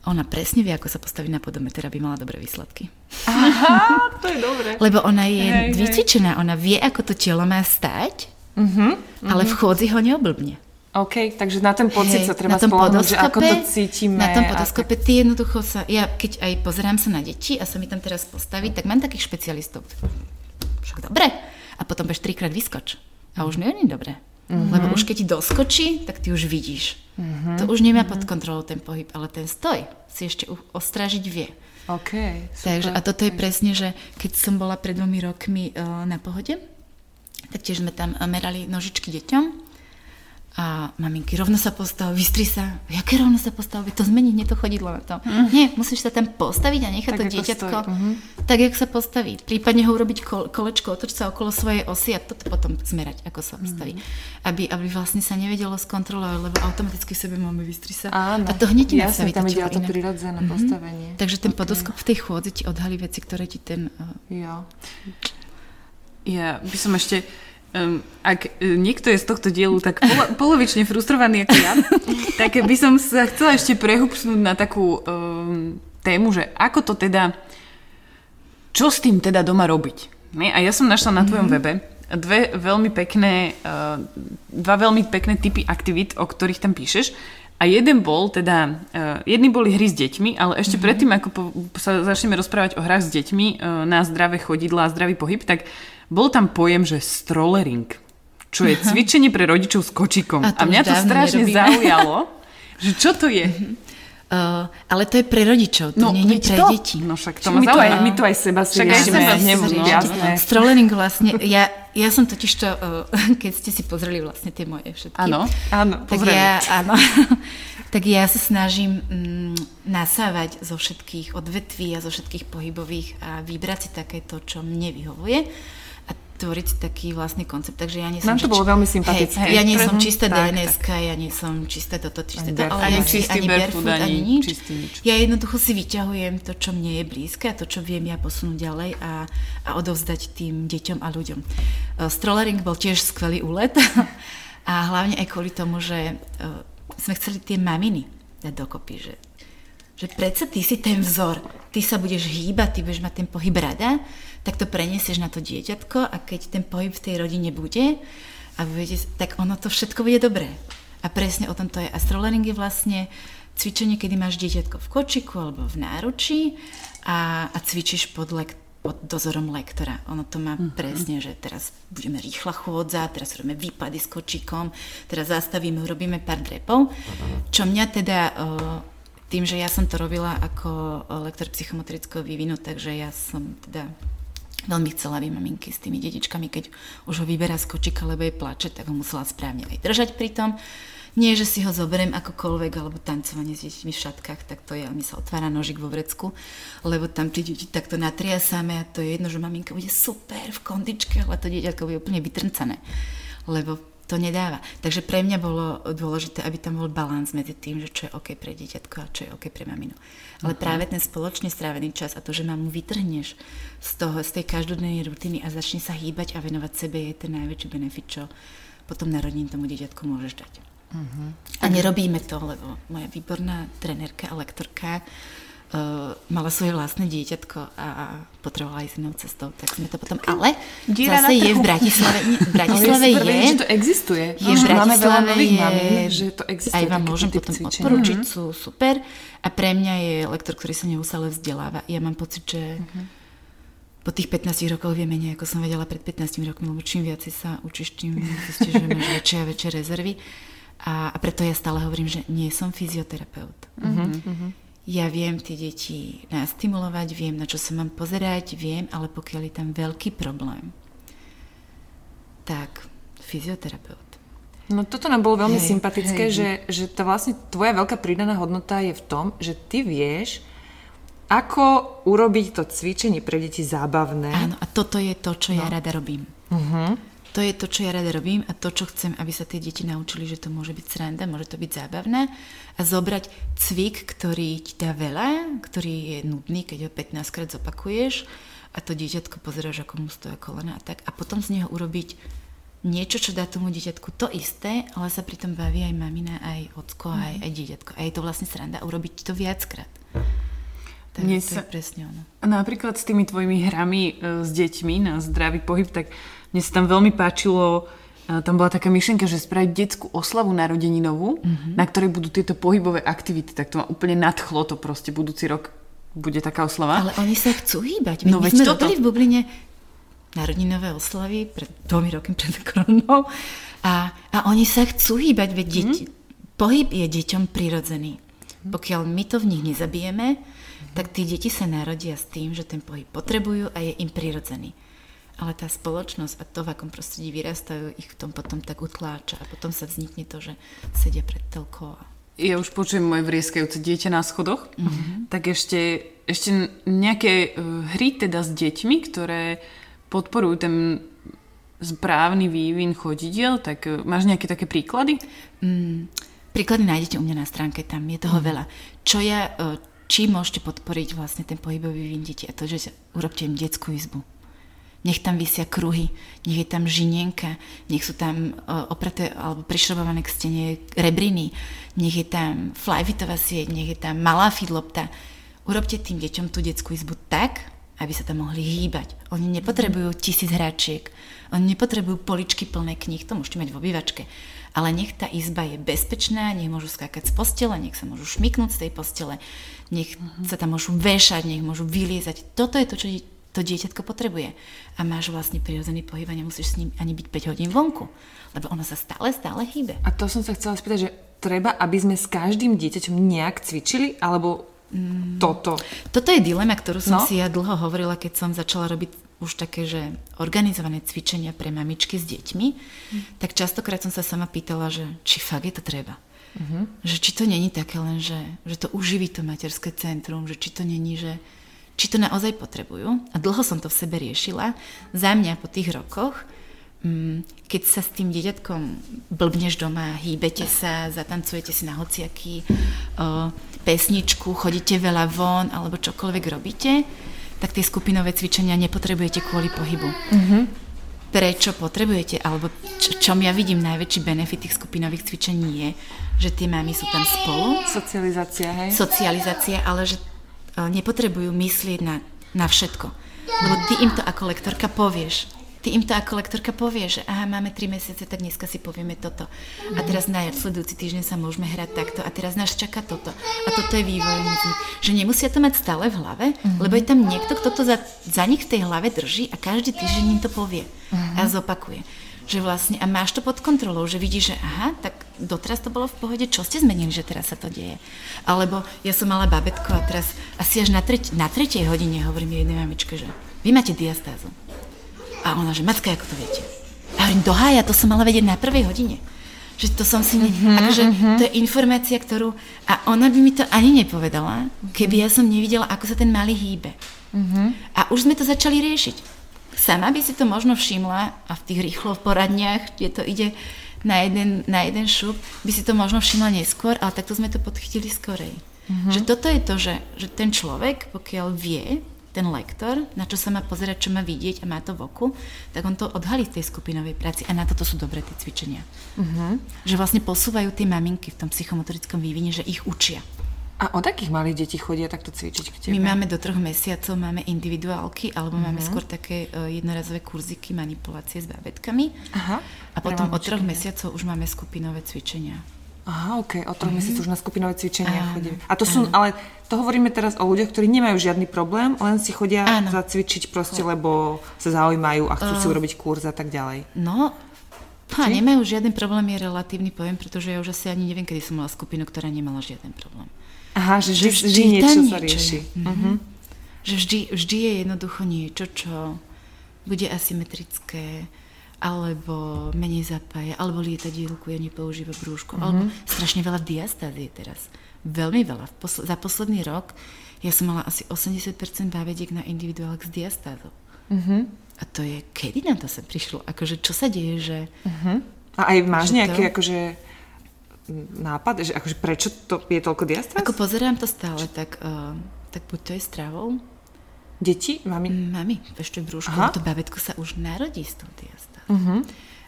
Ona presne vie, ako sa postaviť na podometer, aby mala dobré výsledky. Aha, to je dobré. Lebo ona je Hej, hej. vycvičená, ona vie, ako to telo má stať, Uh-huh. ale v chôdzi ho neoblbne. OK, takže na ten pocit Hej, sa treba spolahnúť, že ako to cítime. Na tom podoskope ty jednoducho sa, ja keď aj pozerám sa na deti a sa mi tam teraz postaví, tak mám takých špecialistov. Však dobre. A potom bež trikrát vyskoč. A už nie je dobre. Mhm. Lebo už keď ti doskočí, tak ty už vidíš. To už nemá pod kontrolou ten pohyb, ale ten stoj si ešte ostrážiť vie. OK, super. Takže, a toto je presne, že keď som bola pred dvomi rokmi uh, na pohode, tak tiež sme tam eh, merali nožičky deťom A maminky, rovno sa postav, vystri sa. Jaké rovno sa postav? To zmení hneď to chodidlo na to. Mm. Nie, musíš sa tam postaviť a nechať Tak, to dieťatko. Mhm. tak, jak sa postaví. Prípadne ho urobiť kol, kolečko, otoč sa okolo svojej osy a toto potom zmerať, ako sa postaví. Mhm. Aby, aby vlastne sa nevedelo skontrolovať, lebo automaticky v sebe máme vystri sa. Áno. A to hneď Jasne, nastaví tam ide to prirodzené Mhm. postavenie. Takže ten podoskop v tej chôdzi ti odhalí veci, ktoré ti ten... Uh, Jo. Ja by som ešte, um, ak e, niekto je z tohto dielu tak polo, polovične frustrovaný ako ja, tak by som sa chcela ešte prehupsnúť na takú um, tému, že ako to teda, čo s tým teda doma robiť. Nie? A ja som našla na tvojom mm-hmm. webe dve veľmi pekné, uh, dva veľmi pekné typy aktivít, o ktorých tam píšeš. A jeden bol teda, uh, jedni boli hry s deťmi, ale ešte mm-hmm. predtým, ako po, sa začneme rozprávať o hrách s deťmi uh, na zdravé chodidla a zdravý pohyb, tak bol tam pojem, že strollering, čo je cvičenie pre rodičov s kočikom. A A, to mňa to strašne nerobíme. zaujalo, že čo to je. uh, ale to je pre rodičov, to No, nie je pre to. deti. No však to ma my, tu aj, my tu aj seba si Však aj seba si. Strollening vlastne, ja, ja som totiž to, uh, keď ste si pozreli vlastne tie moje všetky. Áno. Áno, Tak ja, áno, tak ja sa snažím mm, nasávať zo všetkých odvetví a zo všetkých pohybových a vybrať si takéto, čo mne vyhovuje tvoriť taký vlastný koncept. Takže ja nie som... Nám to bolo veľmi sympatické. Hej, ja nie som Mhm, čistá tak, dns ja nie som čisté toto, čisté Ani to, Ani čistý ani barefoot, barefoot, ani ani nič. čistý nič. Ja jednoducho si vyťahujem to, čo mne je blízke a to, čo viem ja posunúť ďalej a, a odovzdať tým deťom a ľuďom. Uh, Strollering bol tiež skvelý úlet a hlavne aj kvôli tomu, že uh, sme chceli tie maminy dať dokopy, že že predsa ty si ten vzor, ty sa budeš hýbať, ty budeš mať ten pohyb rada, tak to preniesieš na to dieťatko a keď ten pohyb v tej rodine bude, a budete, tak ono to všetko bude dobré. A presne o tom to je. A strollering je vlastne cvičenie, kedy máš dieťatko v kočiku alebo v náručí a, a cvičíš pod, lek, pod dozorom lektora. Ono to má mm-hmm. presne, že teraz budeme rýchla chôdza, teraz robíme výpady s kočikom, teraz zastavíme, urobíme pár drepov. Čo mňa teda... Uh, tým, že ja som to robila ako lektor psychomotorického vývinu, takže ja som teda veľmi chcela, aby maminky s tými detičkami, keď už ho vyberá z kočika, lebo jej plače, tak ho musela správne aj držať pri tom. Nie, že si ho zoberiem akokoľvek, alebo tancovanie s deťmi v šatkách, tak to je, mi sa otvára nožik vo vrecku, lebo tam tie deti takto natriasame a to je jedno, že maminka bude super v kondičke, ale to dieťatko bude úplne vytrncané, lebo to nedáva. Takže pre mňa bolo dôležité, aby tam bol balans medzi tým, že čo je OK pre dieťatko a čo je OK pre maminu. Ale uh-huh. práve ten spoločne strávený čas a to, že mamu vytrhneš z, toho, z tej každodennej rutiny a začne sa hýbať a venovať sebe je ten najväčší benefit, čo potom narodením tomu dieťatku môžeš dať. Uh-huh. A nerobíme to, lebo moja výborná trenérka a lektorka mala svoje vlastné dieťatko a potrebovala ísť inou cestou, tak sme to potom... Ale zase je v Bratislave, nie, v Bratislave Ale ja je... že to existuje. Je Že v Bratislave je, že to existuje. aj vám môžem potom cvičenia. odporučiť, sú super. A pre mňa je lektor, ktorý sa neustále vzdeláva. Ja mám pocit, že po tých 15 rokoch vie menej, ako som vedela pred 15 rokmi, lebo čím viac sa učíš, tým zistíš, že máš väčšie a väčšie rezervy. A, a preto ja stále hovorím, že nie som fyzioterapeut. Ja viem tie deti nastimulovať, viem, na čo sa mám pozerať, viem, ale pokiaľ je tam veľký problém, tak fyzioterapeut. No toto nám bolo veľmi Hej, sympatické, hej. že, že to vlastne tvoja veľká pridaná hodnota je v tom, že ty vieš, ako urobiť to cvičenie pre deti zábavné. Áno, a toto je to, čo ja rada robím. To je to, čo ja rada robím a to, čo chcem, aby sa tie deti naučili, že to môže byť sranda, môže to byť zábavné a zobrať cvik, ktorý ti dá veľa, ktorý je nudný, keď ho 15 krát zopakuješ a to dieťatko pozeráš, ako mu stoja kolena a tak a potom z neho urobiť niečo, čo dá tomu dieťatku to isté, ale sa pritom baví aj mamina, aj ocko, aj, aj dieťatko. A je to vlastne sranda urobiť to viackrát. Tak Mne to sa- je presne ono. Napríklad s tými tvojimi hrami e, s deťmi na zdravý pohyb, tak mne sa tam veľmi páčilo, e, tam bola taká myšlienka, že spraviť detskú oslavu narodeninovú, mm-hmm. na ktorej budú tieto pohybové aktivity. Tak to ma úplne nadchlo to proste budúci rok bude taká oslava. Ale oni sa chcú hýbať. No My sme toto. robili v Bubline narodinové oslavy pred dvomi rokmi pred koronou a, a oni sa chcú hýbať, veď deti, pohyb je deťom prirodzený. Pokiaľ my to v nich nezabijeme, tak tí deti sa narodia s tým, že ten pohyb potrebujú a je im prirodzený. ale tá spoločnosť a to, v akom prostredí vyrastajú, ich v tom potom tak utláča a potom sa vznikne to, že sedia pred telkou ja už počujem moje vrieskajúce dieťa na schodoch, mm-hmm. tak ešte, ešte nejaké uh, hry teda s deťmi, ktoré podporujú ten správny vývin chodidiel, tak uh, máš nejaké také príklady? Mm, príklady nájdete u mňa na stránke, tam je toho mm. veľa. Čo ja, uh, čím môžete podporiť vlastne ten pohybový vývin detí a to, že urobte im detskú izbu nech tam vysia kruhy, nech je tam žinienka, nech sú tam uh, opraté alebo prišrobované k stene rebriny, nech je tam flyfitová sieť, nech je tam malá fidlopta. Urobte tým deťom tú detskú izbu tak, aby sa tam mohli hýbať. Oni nepotrebujú tisíc hračiek, oni nepotrebujú poličky plné kníh, to môžete mať v obývačke. Ale nech tá izba je bezpečná, nech môžu skákať z postele, nech sa môžu šmiknúť z tej postele, nech sa tam môžu vešať, nech môžu vyliezať. Toto je to, čo to dieťatko potrebuje. A máš vlastne prirodzený pohyb a nemusíš s ním ani byť 5 hodín vonku. Lebo ono sa stále, stále hýbe. A to som sa chcela spýtať, že treba, aby sme s každým dieťaťom nejak cvičili, alebo mm. toto? Toto je dilema, ktorú som no? si ja dlho hovorila, keď som začala robiť už také, že organizované cvičenia pre mamičky s deťmi, mm. tak častokrát som sa sama pýtala, že či fakt je to treba. Mm-hmm. Že či to není také len, že, že to uživí to materské centrum, že či to není, že či to naozaj potrebujú. A dlho som to v sebe riešila. Za mňa po tých rokoch, mm, keď sa s tým dieťatkom blbneš doma, hýbete sa, zatancujete si na hociaký pesničku, chodíte veľa von alebo čokoľvek robíte, tak tie skupinové cvičenia nepotrebujete kvôli pohybu. Mm-hmm. Prečo potrebujete, alebo čo, čom ja vidím najväčší benefit tých skupinových cvičení je, že tie mamy sú tam spolu. Socializácia, hej? Socializácia, ale že nepotrebujú myslieť na, na všetko. Lebo ty im to ako lektorka povieš. Ty im to ako lektorka povieš, že aha, máme 3 mesiace, tak dneska si povieme toto. A teraz na sledujúci týždeň sa môžeme hrať takto. A teraz nás čaká toto. A toto je vývoj. Že nemusia to mať stále v hlave, mm-hmm. lebo je tam niekto, kto to za, za nich v tej hlave drží a každý týždeň im to povie mm-hmm. a zopakuje že vlastne, a máš to pod kontrolou, že vidíš, že aha, tak doteraz to bolo v pohode, čo ste zmenili, že teraz sa to deje. Alebo ja som mala babetko a teraz asi až na, treť, na tretej hodine hovorím jednej mamičke, že vy máte diastázu. A ona, že matka, ako to viete? A hovorím, dohája, to som mala vedieť na prvej hodine. Že to som si, mm-hmm, akože mm-hmm. to je informácia, ktorú, a ona by mi to ani nepovedala, keby ja som nevidela, ako sa ten malý hýbe. Mm-hmm. A už sme to začali riešiť. Sama by si to možno všimla a v tých rýchlo poradniach, kde to ide na jeden, na jeden šup, by si to možno všimla neskôr, ale takto sme to podchytili skorej. Mm-hmm. Že toto je to, že, že ten človek, pokiaľ vie, ten lektor, na čo sa má pozerať, čo má vidieť a má to v oku, tak on to odhalí v tej skupinovej práci a na toto sú dobré tie cvičenia. Mm-hmm. Že vlastne posúvajú tie maminky v tom psychomotorickom vývine, že ich učia. A od akých malých detí chodia takto cvičiť k tebe? My máme do troch mesiacov, máme individuálky, alebo mm-hmm. máme mhm. skôr také uh, jednorazové kurziky manipulácie s babetkami. Aha. A potom od troch mesiacov už máme skupinové cvičenia. Aha, ok, od troch mm-hmm. mesiacov už na skupinové cvičenia áno, chodím. A to sú, áno. ale to hovoríme teraz o ľuďoch, ktorí nemajú žiadny problém, len si chodia áno. zacvičiť proste, lebo sa zaujímajú a chcú uh, si urobiť kurz a tak ďalej. No, ha, nemajú žiaden problém, je relatívny pojem, pretože ja už asi ani neviem, kedy som mala skupinu, ktorá nemala žiaden problém. Aha, že, že vždy, vždy niečo sa rieši. Mm-hmm. Uh-huh. Že vždy, vždy je jednoducho niečo, čo bude asymetrické, alebo menej zapája, alebo lietadielku ja nepoužíva brúško, uh-huh. alebo strašne veľa diastázie teraz. Veľmi veľa. Posl- za posledný rok ja som mala asi 80% bávediek na individuálk s diastázou. Uh-huh. A to je, kedy na to sa prišlo? Akože, čo sa deje, že... Uh-huh. A aj máš nejaké, to... akože nápad, že akože prečo to je toľko diastáz? Ako pozerám to stále, tak, uh, tak buď to je stravou. Deti? Mami? Mami, ešte brúšku. To babetko sa už narodí s tou diastázou. Uh-huh.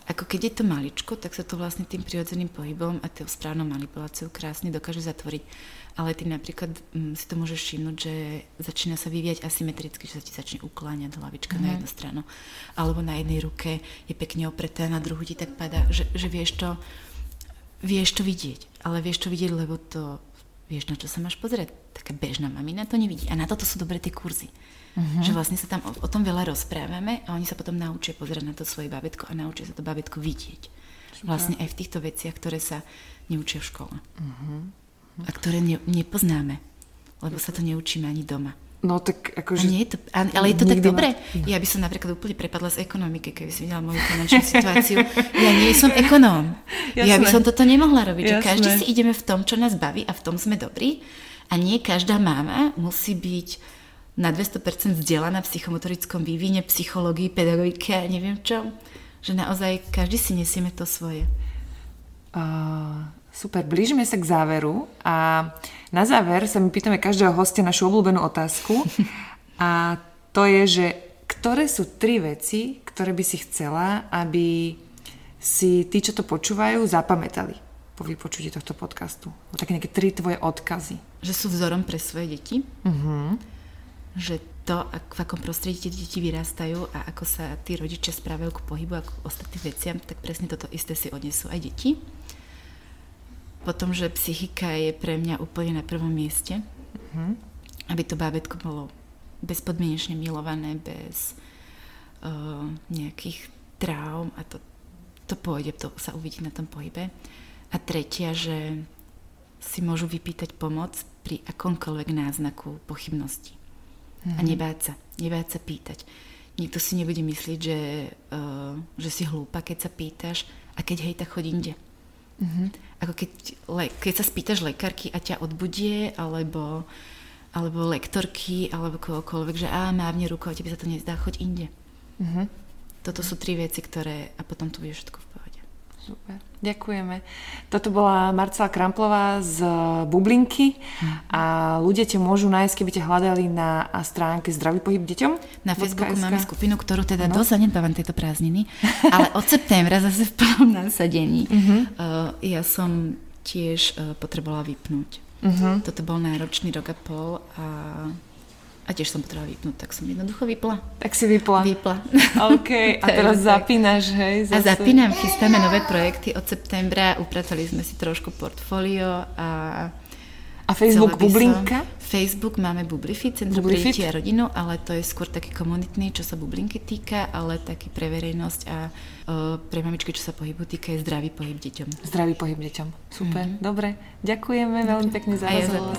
Ako keď je to maličko, tak sa to vlastne tým prirodzeným pohybom a tou správnou manipuláciou krásne dokáže zatvoriť. Ale ty napríklad um, si to môžeš všimnúť, že začína sa vyvíjať asymetricky, že sa ti začne ukláňať hlavička uh-huh. na mhm. jednu stranu. Alebo na jednej ruke je pekne opretá, na druhú ti tak padá, že, že vieš to vieš to vidieť, ale vieš to vidieť, lebo to vieš, na čo sa máš pozrieť. Taká bežná mamina to nevidí. A na toto sú dobré tie kurzy. Uh-huh. Že vlastne sa tam o, o tom veľa rozprávame a oni sa potom naučia pozerať na to svoje babetko a naučia sa to babetko vidieť. Super. Vlastne aj v týchto veciach, ktoré sa neučia v škole. Uh-huh. A ktoré ne, nepoznáme, lebo sa to neučíme ani doma. No tak A akože... nie je to, a- ale je to tak dobre. Ja by som napríklad úplne prepadla z ekonomiky, keby si videla moju finančnú situáciu. Ja nie som ekonóm. Ja by Jasné. som toto nemohla robiť. Jasné. každý si ideme v tom, čo nás baví a v tom sme dobrí. A nie každá máma musí byť na 200% vzdelaná v psychomotorickom vývine, psychológii, pedagogike a neviem čo. Že naozaj každý si nesieme to svoje. Uh, super, blížime sa k záveru a na záver sa my pýtame každého hostia našu obľúbenú otázku a to je, že ktoré sú tri veci, ktoré by si chcela, aby si tí, čo to počúvajú, zapamätali po vypočutí tohto podcastu? Také nejaké tri tvoje odkazy. Že sú vzorom pre svoje deti. Že to, ak, v akom prostredí tie deti vyrastajú a ako sa tí rodičia správajú k pohybu a k ostatným veciam, tak presne toto isté si odnesú aj deti. Potom, že psychika je pre mňa úplne na prvom mieste. Aby to bábätko bolo bezpodmienečne milované, bez uh, nejakých traum a to, to pôjde, to sa uvidí na tom pohybe. A tretia, že si môžu vypýtať pomoc pri akomkoľvek náznaku pochybnosti. A nebáť sa, nebáť sa pýtať. Nikto si nebude myslieť, že, uh, že si hlúpa, keď sa pýtaš a keď hej, tak choď inde. Ako keď, le, keď sa spýtaš lekárky a ťa odbudie, alebo, alebo lektorky, alebo kohokoľvek, že á, mávne rukou, a tebe sa to nezdá, choď inde. Toto sú tri veci, ktoré... A potom tu bude všetko v. Super, ďakujeme. Toto bola Marcela Kramplová z Bublinky a ľudia ťa môžu nájsť, keby ťa hľadali na stránke Zdravý pohyb deťom. Na Facebooku .sk. máme skupinu, ktorú teda No. dosť zanedbávam tieto prázdniny, ale od septembra zase v plnom nasadení. Uh, ja som tiež uh, potrebovala vypnúť. Toto bol náročný rok a pol a, a tiež som potrebovala vypnúť, tak som jednoducho vypla. Tak si vypla. Vypla. OK, a teraz zapínaš, hej? A zase. zapínam, chystáme nové projekty od septembra, upratali sme si trošku portfólio a A Facebook Bublinka? Facebook máme Bublifit, Centrum pre deti a rodinu, ale to je skôr taký komunitný, čo sa bublinky týka, ale taký pre verejnosť a uh, pre mamičky, čo sa pohybu týka, je zdravý pohyb deťom. Zdravý pohyb deťom. Super, dobre. Ďakujeme veľmi pekne za A rozhovor.